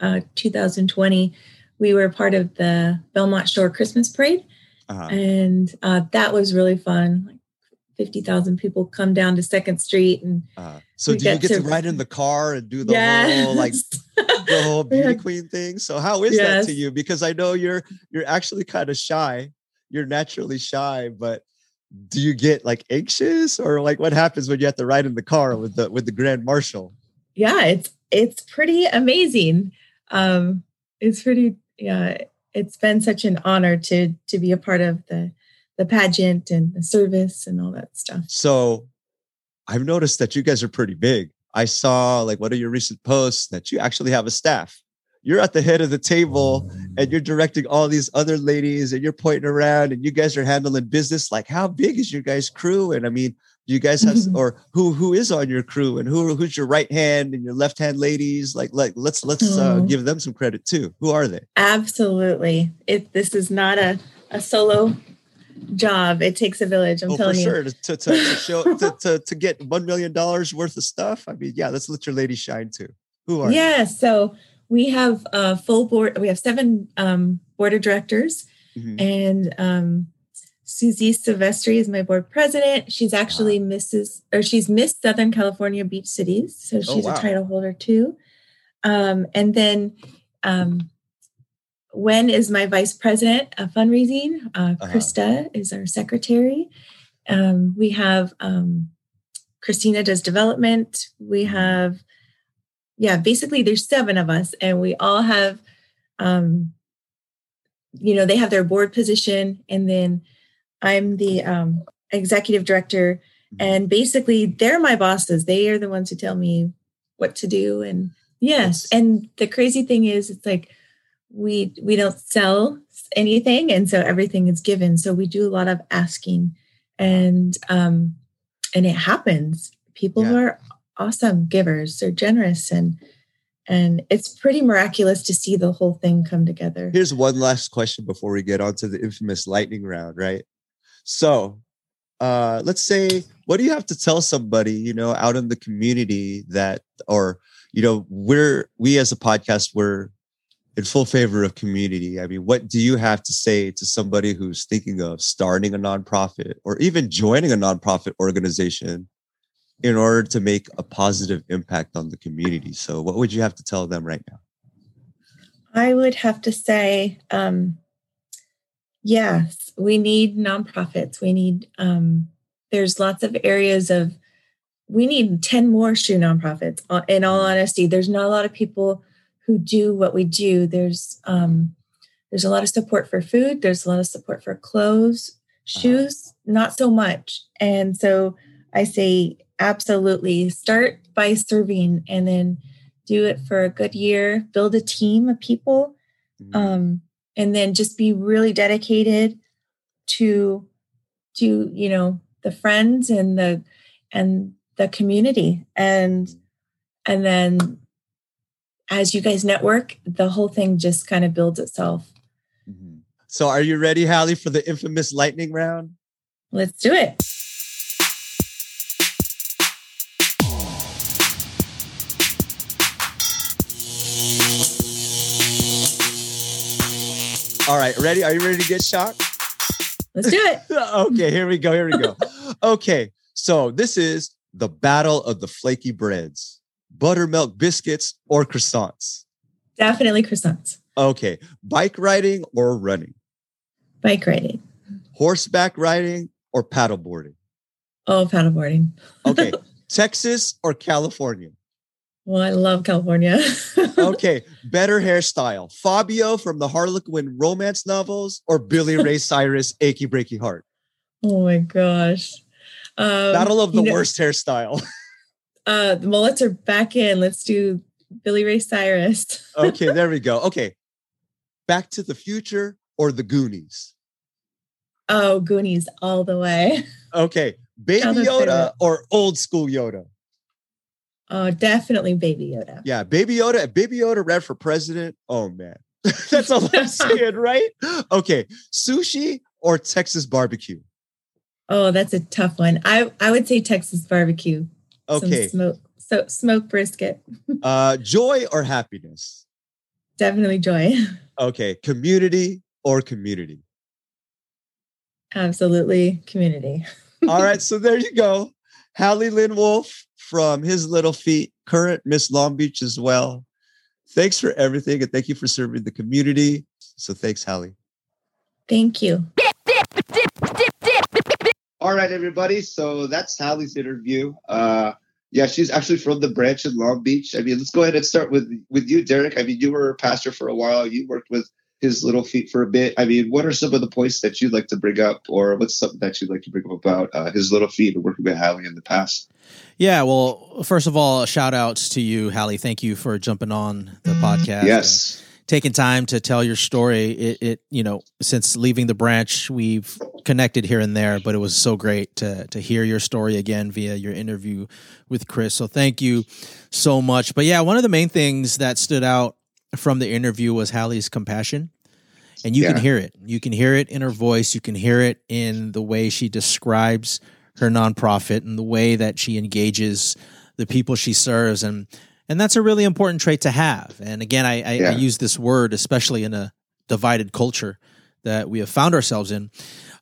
uh, 2020. We were part of the Belmont Shore Christmas Parade, uh-huh. and uh, that was really fun. Like fifty thousand people come down to Second Street, and uh, so do you get to, to, ride in the car and do the yes. whole like the whole beauty queen thing. So how is yes. that to you? Because I know you're you're actually kind of shy. You're naturally shy, but do you get like anxious or like what happens when you have to ride in the car with the with the grand marshal? Yeah, it's it's pretty amazing. Um it's pretty yeah, it's been such an honor to to be a part of the the pageant and the service and all that stuff. So I've noticed that you guys are pretty big. I saw like one of your recent posts that you actually have a staff. You're at the head of the table and you're directing all these other ladies and you're pointing around and you guys are handling business. Like, how big is your guys' crew? And I mean, do you guys have or who who is on your crew and who who's your right hand and your left hand ladies? Like, like let's let's uh, give them some credit too. Who are they? Absolutely. if this is not a a solo job. It takes a village. I'm oh, telling for you. sure. To, to, to show to, to, to get one million dollars worth of stuff. I mean, yeah, let's let your lady shine too. Who are yeah, you? so we have a full board, we have seven um, board of directors, mm-hmm. and um, Susie Silvestri is my board president. She's actually wow. Mrs. or she's Miss Southern California Beach Cities, so oh, she's oh, wow. a title holder too. Um, and then um, Wen is my vice president of fundraising. Uh, uh-huh. Krista is our secretary. Um, we have um, Christina does development. We mm-hmm. have, yeah, basically there's seven of us, and we all have, um, you know, they have their board position, and then I'm the um, executive director, mm-hmm. and basically they're my bosses. They are the ones who tell me what to do, and yes, and the crazy thing is, it's like we we don't sell anything and so everything is given so we do a lot of asking and um and it happens people yeah. are awesome givers. They're generous and and it's pretty miraculous to see the whole thing come together. Here's one last question before we get on to the infamous lightning round right? So uh let's say what do you have to tell somebody you know out in the community that or you know we're we as a podcast we're in full favor of community. I mean, what do you have to say to somebody who's thinking of starting a nonprofit or even joining a nonprofit organization in order to make a positive impact on the community? So, what would you have to tell them right now? I would have to say, um, yes, we need nonprofits. We need, um, there's lots of areas of we need 10 more shoe nonprofits. Uh, in all honesty, there's not a lot of people who do what we do. There's um, there's a lot of support for food. There's a lot of support for clothes, uh-huh. shoes, uh-huh. not so much. And so I say absolutely start by serving and then do it for a good year. Build a team of people, mm-hmm. um, and then just be really dedicated to to you know the friends and the and the community and and then as you guys network the whole thing just kind of builds itself mm-hmm. so are you ready Hali for the infamous lightning round let's do it all right ready are you ready to get shocked let's do it okay here we go here we go okay so this is the battle of the flaky breads buttermilk biscuits or croissants? Definitely croissants. Okay. Bike riding or running? Bike riding. Horseback riding or paddleboarding? Oh, paddleboarding. okay. Texas or California? Well, I love California. okay. Better hairstyle. Fabio from the Harlequin romance novels or Billy Ray Cyrus, Achy Breaky Heart? Oh my gosh. Um, Battle of the know, worst hairstyle. uh, the mullets are back in. Let's do Billy Ray Cyrus. okay, there we go. Okay. Back to the Future or the Goonies? Oh, Goonies all the way. Okay. Baby Yoda or old school Yoda? Oh, definitely Baby Yoda. Yeah, Baby Yoda. Baby Yoda read for president. Oh man. That's all I'm saying, right? Okay. Sushi or Texas barbecue? Oh, that's a tough one. I I would say Texas barbecue. Okay. Some smoke so smoke brisket. uh joy or happiness? Definitely joy. Okay. Community or community? Absolutely community. All right. So there you go. Hali Lynn Wolf from His Little Feet, current Miss Long Beach as well. Thanks for everything and thank you for serving the community. So thanks, Hali. Thank you. All right, everybody. So that's Hali's interview. Uh, yeah, she's actually from the branch in Long Beach. I mean, let's go ahead and start with with you, Derrick. I mean, you were a pastor for a while. You worked with his little feet for a bit. I mean, what are some of the points that you'd like to bring up, or what's something that you'd like to bring up about uh, his little feet and working with Hali in the past? Yeah, well, first of all, shout outs to you, Hali. Thank you for jumping on the podcast. Yes taking time to tell your story. It, it, you know, since leaving the branch, we've connected here and there, but it was so great to to hear your story again via your interview with Chris. So thank you so much. But yeah, one of the main things that stood out from the interview was Hali's compassion. And you yeah. can hear it. You can hear it in her voice. You can hear it in the way she describes her nonprofit and the way that she engages the people she serves. And and that's a really important trait to have. And again, I, I, yeah. I use this word, especially in a divided culture that we have found ourselves in.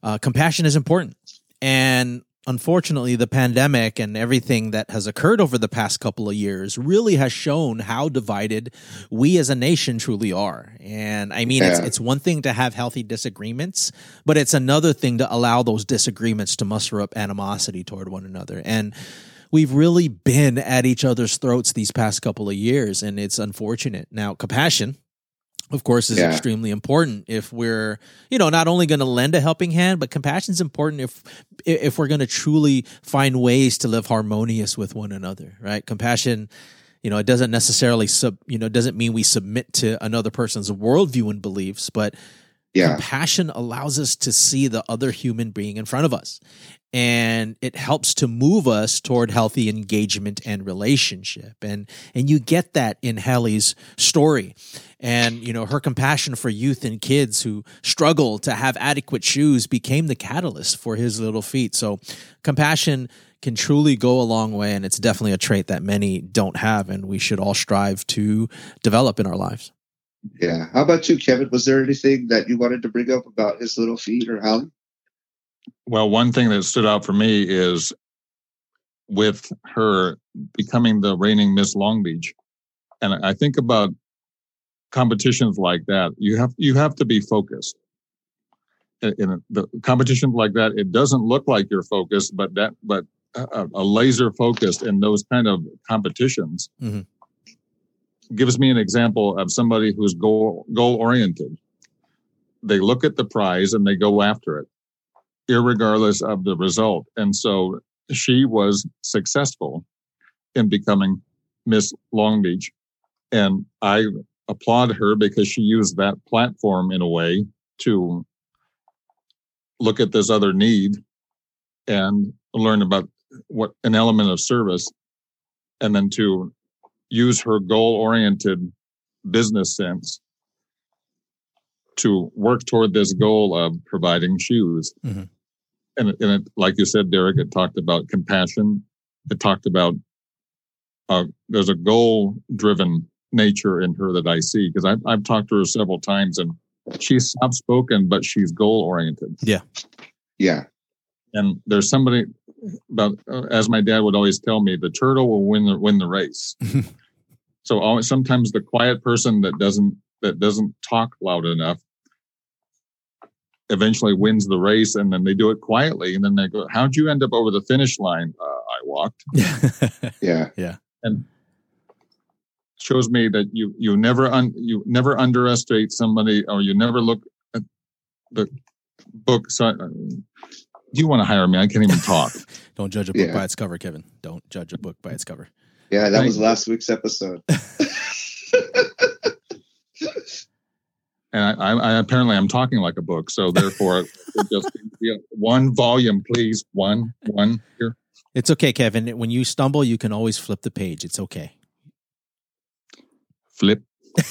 Uh, compassion is important. And unfortunately, the pandemic and everything that has occurred over the past couple of years really has shown how divided we as a nation truly are. And I mean, yeah. it's, it's one thing to have healthy disagreements, but it's another thing to allow those disagreements to muster up animosity toward one another. And we've really been at each other's throats these past couple of years, and it's unfortunate. Now, compassion, of course, is yeah. extremely important if we're, you know, not only going to lend a helping hand, but compassion is important if if we're going to truly find ways to live harmonious with one another, right? Compassion you know it doesn't necessarily sub you know doesn't mean we submit to another person's worldview and beliefs but yeah. compassion allows us to see the other human being in front of us and it helps to move us toward healthy engagement and relationship. And and you get that in Hali's story. And you know her compassion for youth and kids who struggle to have adequate shoes became the catalyst for his little feet so compassion can truly go a long way and it's definitely a trait that many don't have and we should all strive to develop in our lives yeah how about you kevin was there anything that you wanted to bring up about his little feet or Hali well, one thing that stood out for me is with her becoming the reigning Miss Long Beach. And I think about competitions like that. You have you have to be focused. in, in a, the competition like that, it doesn't look like you're focused, but that but a, a laser focused in those kind of competitions Mhm. Gives me an example of somebody who's goal goal oriented. They look at the prize and they go after it, irregardless of the result. And so she was successful in becoming Miss Long Beach, and I applaud her because she used that platform in a way to look at this other need and learn about what an element of service and then to use her goal oriented business sense to work toward this goal of providing shoes Mhm. and, it- and it, like you said Derrick it talked about compassion it talked about uh, there's a goal driven nature in her that i see because I've, I've talked to her several times and she's soft spoken but she's goal oriented Yeah. Yeah. and there's somebody about uh, as my dad would always tell me the turtle will win the win the race so always, sometimes the quiet person that doesn't that doesn't talk loud enough eventually wins the race and then they do it quietly and then they go how'd you end up over the finish line uh, i walked Yeah. Yeah, and shows me that you you never un, you never underestimate somebody or you never look at the book so, uh, do you want to hire me i can't even talk Don't judge a book Yeah. by its cover, Kevin. Don't judge a book by its cover. Yeah. That Thank was you. last week's episode. and I, I, I apparently I'm talking like a book, so therefore, it just yeah, one volume, please, one, one here. It's okay, Kevin. When you stumble, you can always flip the page. It's okay. Flip.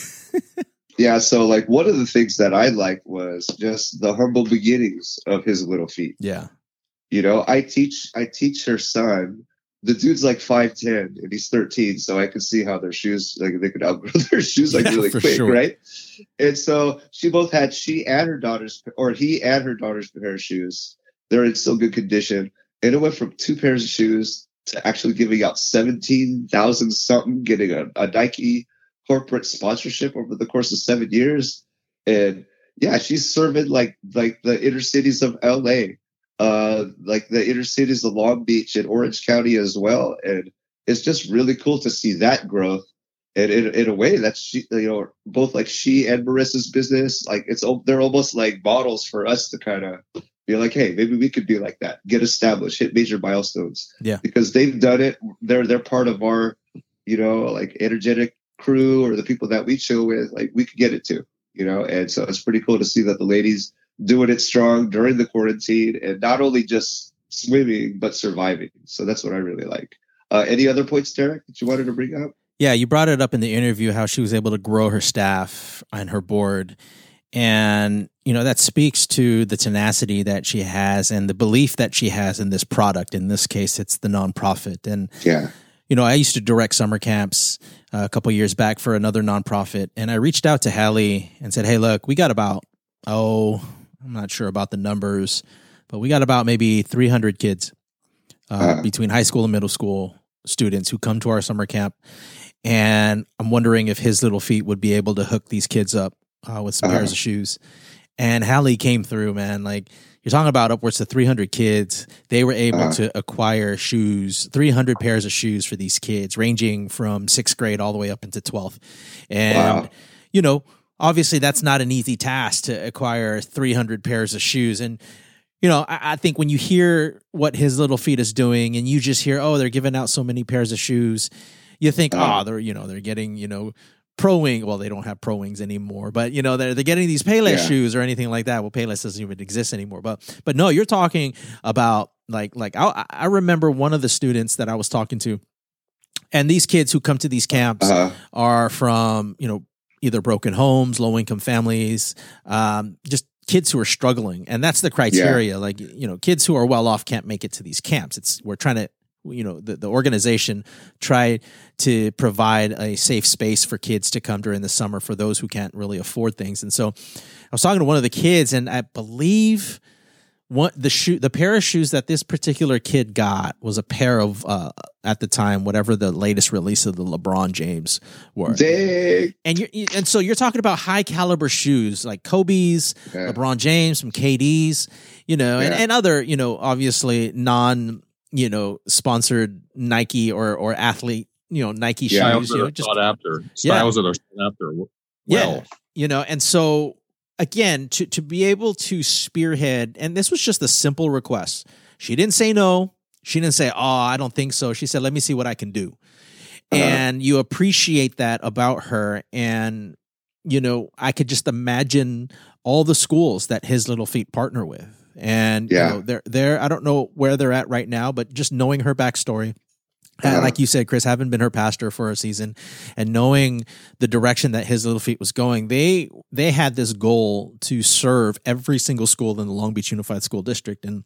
Yeah, so like one of the things that I liked was just the humble beginnings of his little feet. Yeah. You know, I teach I teach her son. The dude's like five ten and he's thirteen, so I could see how their shoes like they could outgrow their shoes like Yeah, really quick, sure. right? And so she both had she and her daughter's or he and her daughter's pair of shoes. They're in still good condition. And it went from two pairs of shoes to actually giving out seventeen thousand something, getting a, a Nike corporate sponsorship over the course of seven years. And yeah, she's serving like like the inner cities of LA, uh, like the inner cities of Long Beach and Orange County as well. And it's just really cool to see that growth. And in, in a way, that's she, you know, both like she and Marissa's business, like it's they're almost like models for us to kind of be like, hey, maybe we could be like that, get established, hit major milestones. Yeah. because they've done it. They're they're part of our, you know, like energetic crew or the people that we chill with. Like we could get it too, you know. And so it's pretty cool to see that the ladies doing it strong during the quarantine and not only just swimming but surviving. So that's what I really like. Uh, any other points, Derrick, that you wanted to bring up? Yeah, you brought it up in the interview how she was able to grow her staff and her board. And, you know, that speaks to the tenacity that she has and the belief that she has in this product. In this case, it's the nonprofit. And, Yeah, you know, I used to direct summer camps uh, a couple years back for another nonprofit. And I reached out to Hali and said, hey, look, we got about, oh, I'm not sure about the numbers, but we got about maybe 300 kids uh, Uh. between high school and middle school students who come to our summer camp. And I'm wondering if his little feet would be able to hook these kids up uh, with some Uh-huh. pairs of shoes. And Hali came through, man. Like you're talking about upwards to 300 kids. They were able Uh-huh. to acquire shoes, 300 pairs of shoes for these kids, ranging from sixth grade all the way up into 12th. And, Wow. you know, obviously that's not an easy task to acquire 300 pairs of shoes. And, you know, I, I think when you hear what his little feet is doing and you just hear, oh, they're giving out so many pairs of shoes, you think, Uh-huh. oh, they're, you know, they're getting, you know, pro wing. Well, they don't have pro wings anymore, but you know, they're, they're getting these Payless Yeah. shoes or anything like that. Well, Payless doesn't even exist anymore, but, but no, you're talking about like, like I, I remember one of the students that I was talking to and these kids who come to these camps uh, are from you know either broken homes, low income families, um, just kids who are struggling, and that's the criteria. Like you know, kids who are well off can't make it to these camps. It's we're trying to you know the, the organization try to provide a safe space for kids to come during the summer for those who can't really afford things and so i was talking to one of the kids and i believe one the shoe the pair of shoes that this particular kid got was a pair of uh at the time whatever the latest release of the LeBron James were. Dang. And you and so you're talking about high caliber shoes like Kobe's, Yeah. LeBron James, some KD's, you know, and, Yeah. and other, you know, obviously non, you know, sponsored Nike or or athlete, you know, Nike Yeah. shoes, Styles you know, just sought after. Styles that are sought after. Well, Yeah. you know and so again to to be able to spearhead and this was just a simple request. She didn't say no. She didn't say oh i don't think so. She said let me see what i can do. Uh-huh. and you appreciate that about her. And you know i could just imagine all the schools that his little feet partner with. And Yeah. you know they're they're i don't know where they're at right now but just knowing her backstory Uh-huh. like you said, Chris, having been her pastor for a season and knowing the direction that his little feet was going, they they had this goal to serve every single school in the Long Beach Unified School District. And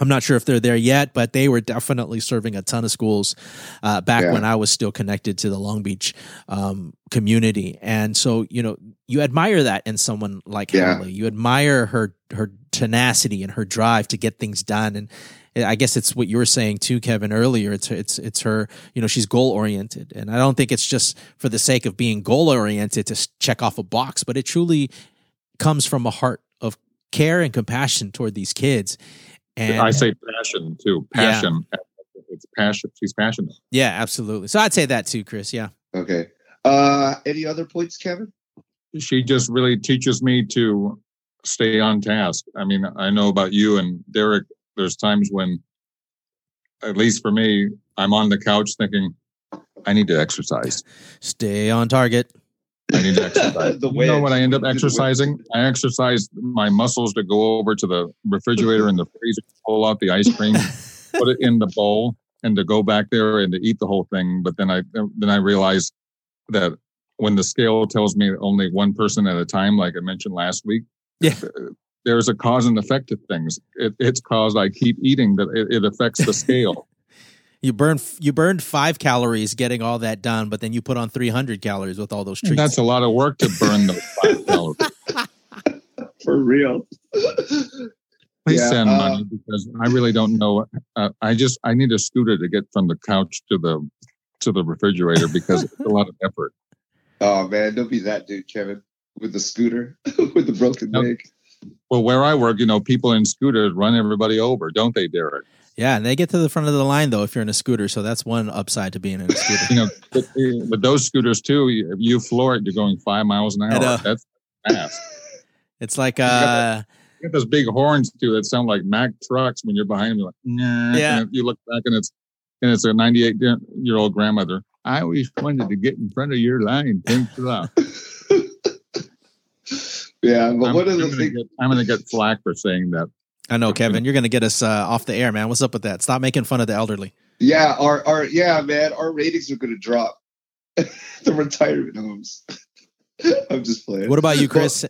I'm not sure if they're there yet, but they were definitely serving a ton of schools uh, back Yeah. when I was still connected to the Long Beach um, community. And so, you know, you admire that in someone like Yeah. Hali. You admire her her tenacity and her drive to get things done. And I guess it's what you were saying too, Kevin, earlier. It's it's it's her. You know, she's goal oriented, and I don't think it's just for the sake of being goal oriented to check off a box, but it truly comes from a heart of care and compassion toward these kids. And I say passion too. Yeah. Passion. It's passion. She's passionate. yeah, absolutely. So I'd say that too, Chris. Yeah, Okay. Uh, any other points, Kevin? She just really teaches me to stay on task. I mean, I know about you and Derrick. There's times when, at least for me, I'm on the couch thinking, I need to exercise. stay on target. I need to exercise. The you know wedge. what I end up Do the wedge. exercising? I exercise my muscles to go over to the refrigerator and the freezer, pull out the ice cream, put it in the bowl, and to go back there and to eat the whole thing. But then I then I realize that when the scale tells me only one person at a time, like I mentioned last week, Yeah. Uh, there's a cause and effect to things. It, it's caused I keep eating that it, it affects the scale. You burn you burned five calories getting all that done, but then you put on three hundred calories with all those treats. That's a lot of work to burn those five calories. For real. Please Yeah, send uh, money because I really don't know. Uh, I just I need a scooter to get from the couch to the to the refrigerator because it's a lot of effort. oh man, don't be that dude, Kevin, with the scooter, with the broken Nope. leg. Well, where I work, you know, people in scooters run everybody over, don't they, Derrick? yeah, and they get to the front of the line though if you're in a scooter. So that's one upside to being in a scooter. You know, but, uh, with those scooters too, you, if you floor it, you're going five miles an I know. hour. That's fast. It's like uh You got those big horns too that sound like Mack trucks when you're behind them. You're like, nah. Yeah. And you look back and it's and it's a 98 year old grandmother. I always wanted to get in front of your line. Thanks a lot. Yeah, but I'm, one of I'm gonna get, I'm gonna get flack for saying that. I know, Kevin, you're gonna get us uh, off the air, man. What's up with that? Stop making fun of the elderly. yeah, our our yeah, man, our ratings are going to drop. the retirement homes. I'm just playing. What about you, Chris?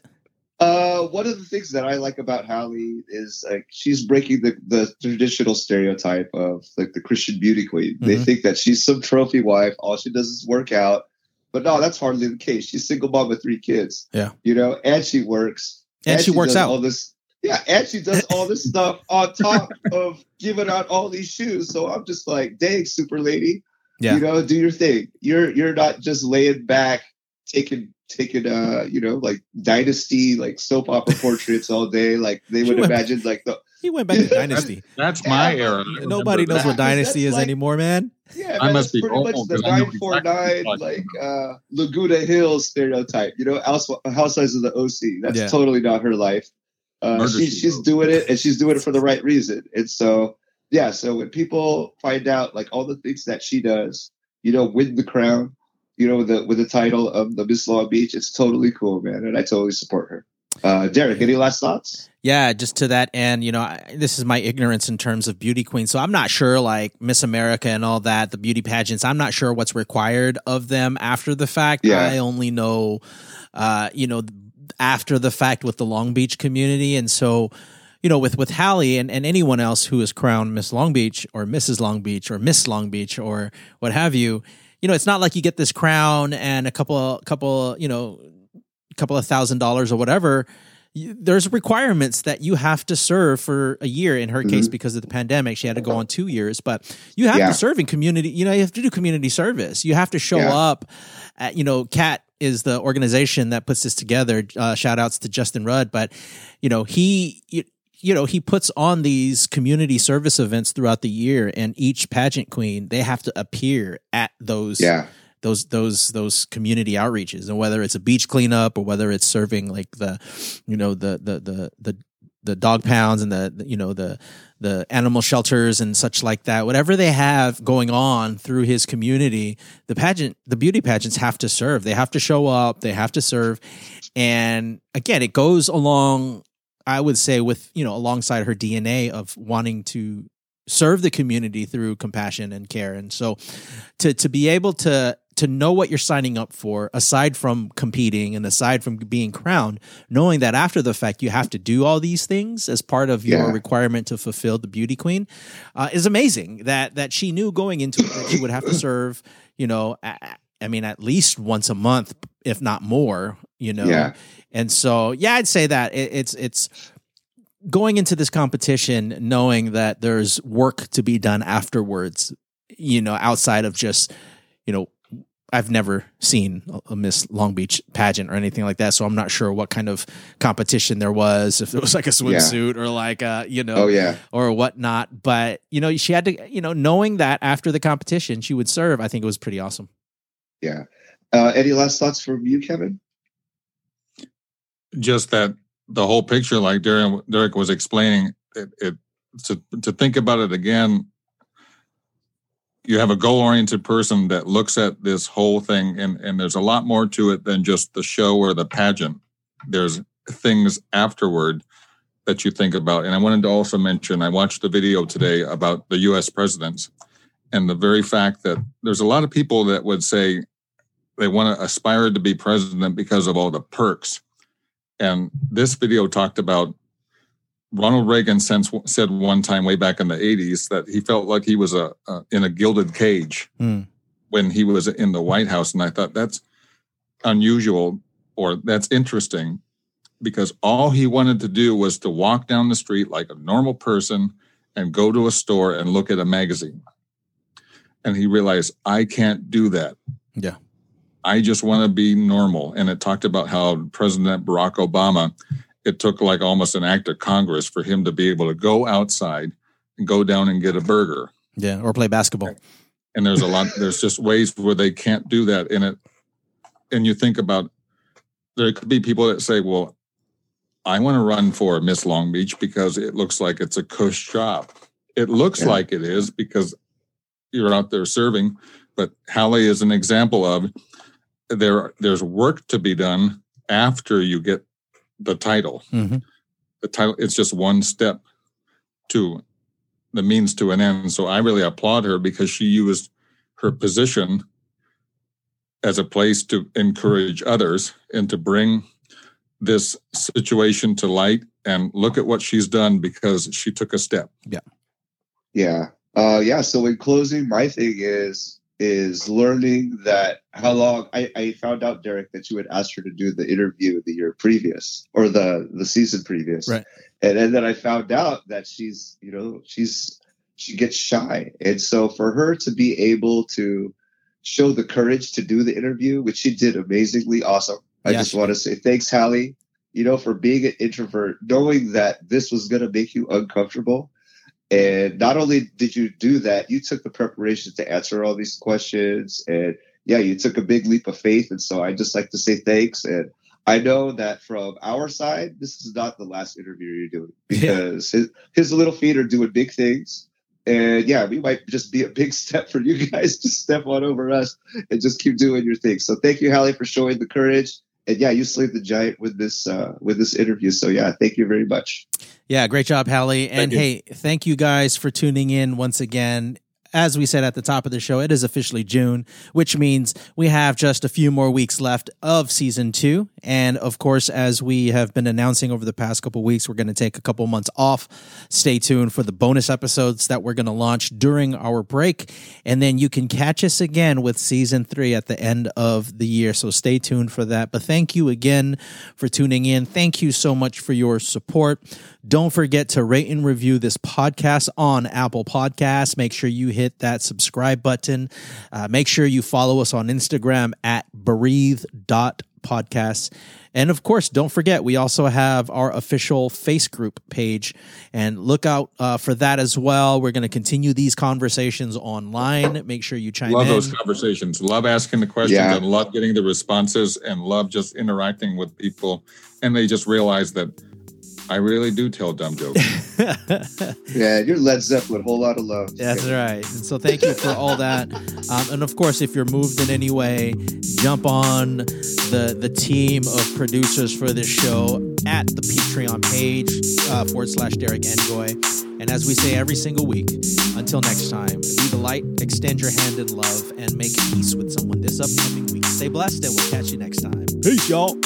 Uh, one of the things that I like about Hali is like she's breaking the, the traditional stereotype of like the Christian beauty queen. They Mhm. think that she's some trophy wife. All she does is work out. But no, that's hardly the case. She's single mom with three kids. Yeah. You know, and she works. And she works out. All this. Yeah, and she does all this stuff on top of giving out all these shoes. So I'm just like, dang, super lady. Yeah. You know, do your thing. You're you're not just laying back, taking taking uh, you know, like dynasty, like soap opera portraits all day. Like they would imagine like the He went back to Dynasty. That's my Yeah, era. Nobody knows what that. That's Dynasty is like- anymore, man. yeah, I must that's be pretty much old, the 'cause I know nine exactly nine what you're like uh Laguna Hills stereotype. You know, House Housewives of the OC. That's Yeah. totally not her life. Uh, she, She she's doing it, and she's doing it for the right reason. And so, yeah. So when people find out like all the things that she does, you know, win the crown, you know, the with the title of the Miss Long Beach, it's totally cool, man, and I totally support her. Uh, Derrick, any last thoughts? Yeah, just to that end, you know, I, this is my ignorance in terms of beauty queens. So I'm not sure, like Miss America and all that, the beauty pageants. I'm not sure what's required of them after the fact. Yeah. I only know, uh, you know, after the fact with the Long Beach community, and so. You know, with with Hali and, and anyone else who is crowned Miss Long Beach or Mrs. Long Beach or Miss Long Beach or what have you, you know, it's not like you get this crown and a couple couple, you know, couple of thousand dollars or whatever there's requirements that you have to serve for a year in her case Mhm. because of the pandemic she had to go on two years but you have Yeah. to serve in community you know you have to do community service you have to show Yeah. up at, you know cat is the organization that puts this together uh, shout outs to justin rudd but you know he you, you know he puts on these community service events throughout the year and each pageant queen they have to appear at those Yeah. Those those those community outreaches. And whether it's a beach cleanup or whether it's serving like the you know the the the the, the dog pounds and the, you know the the animal shelters and such like that whatever they have going on through his community the pageant the beauty pageants have to serve. They have to show up. They have to serve. And again it goes along i would say with you know alongside her dna of wanting to serve the community through compassion and care. And so to to be able to to know what you're signing up for aside from competing and aside from being crowned knowing that after the fact you have to do all these things as part of your Yeah. requirement to fulfill the beauty queen uh, is amazing that that she knew going into it that she would have to serve you know I mean at least once a month if not more you know Yeah. and so yeah I'd say that it, it's it's going into this competition knowing that there's work to be done afterwards you know outside of just you know I've never seen a- a Miss Long Beach pageant or anything like that, so I'm not sure what kind of competition there was. If it was like a swimsuit or like a you know Oh yeah. or whatnot. But you know, she had to you know knowing that after the competition she would serve. I think it was pretty awesome. Yeah. Uh, any last thoughts from you, Kevin? just that the whole picture, like Derrick, Derrick was explaining, it, it to to think about it again. You have a goal oriented person that looks at this whole thing, and and there's a lot more to it than just the show or the pageant. There's things afterward that you think about, and I wanted to also mention. I watched the video today about the U.S. presidents, and the very fact that there's a lot of people that would say they want to aspire to be president because of all the perks and this video talked about Ronald Reagan since, said one time way back in the 80s that he felt like he was a, a in a gilded cage Hmm. when he was in the White House. And I thought that's unusual or that's interesting because all he wanted to do was to walk down the street like a normal person and go to a store and look at a magazine. And he realized, I can't do that. Yeah. I just want to be normal. And it talked about how President Barack Obama, it took like almost an act of Congress for him to be able to go outside and go down and get a burger. Yeah, or play basketball. And there's a lot, there's just ways where they can't do that. in it, and you think about, there could be people that say, well, I want to run for Miss Long Beach because it looks like it's a cush job. It looks Yeah. like it is because you're out there serving. But Hali is an example of there. There's work to be done after you get the title. Mhm. The title. It's just one step to the means to an end. So I really applaud her because she used her position as a place to encourage others and to bring this situation to light and look at what she's done because she took a step. Yeah. Yeah. Uh, yeah. So in closing, my thing is is learning that how long I, I found out Derrick that you had asked her to do the interview the year previous or the the season previous, Right. And then, then I found out that she's you know she's she gets shy, and so for her to be able to show the courage to do the interview, which she did amazingly awesome. I Yeah, just want to say thanks, Hali. You know, for being an introvert, knowing that this was going to make you uncomfortable, and not only did you do that, you took the preparation to answer all these questions. And yeah, you took a big leap of faith. And so I just like to say thanks. And I know that from our side, this is not the last interview you're doing because his, his little feet are doing big things. And yeah, we might just be a big step for you guys to step on over us and just keep doing your thing. So thank you, Hali, for showing the courage. And yeah, you slayed the giant with this uh, with this interview. So yeah, thank you very much. Yeah, great job, Hali. And you. hey, thank you guys for tuning in once again. As we said at the top of the show, it is officially June, which means we have just a few more weeks left of season two. And of course, as we have been announcing over the past couple weeks, we're going to take a couple months off. Stay tuned for the bonus episodes that we're going to launch during our break. And then you can catch us again with season three at the end of the year. So stay tuned for that. But thank you again for tuning in. Thank you so much for your support. Don't forget to rate and review this podcast on Apple Podcasts. Make sure you hit that subscribe button. Uh, make sure you follow us on Instagram at breathe.podcasts. And of course, don't forget, we also have our official face group page and look out uh, for that as well. We're going to continue these conversations online. Make sure you chime love in. Love those conversations. Love asking the questions Yeah. and love getting the responses and love just interacting with people. And they just realize that I really do tell dumb jokes. Yeah, you're Led Zeppelin, a whole lot of love. That's right. And so thank you for all that. Um, and of course, if you're moved in any way, jump on the the team of producers for this show at the Patreon page uh, forward slash Derrick Engoy. And as we say every single week, until next time, be the light, extend your hand in love, and make peace with someone this upcoming week. Stay blessed, and we'll catch you next time. Peace, y'all.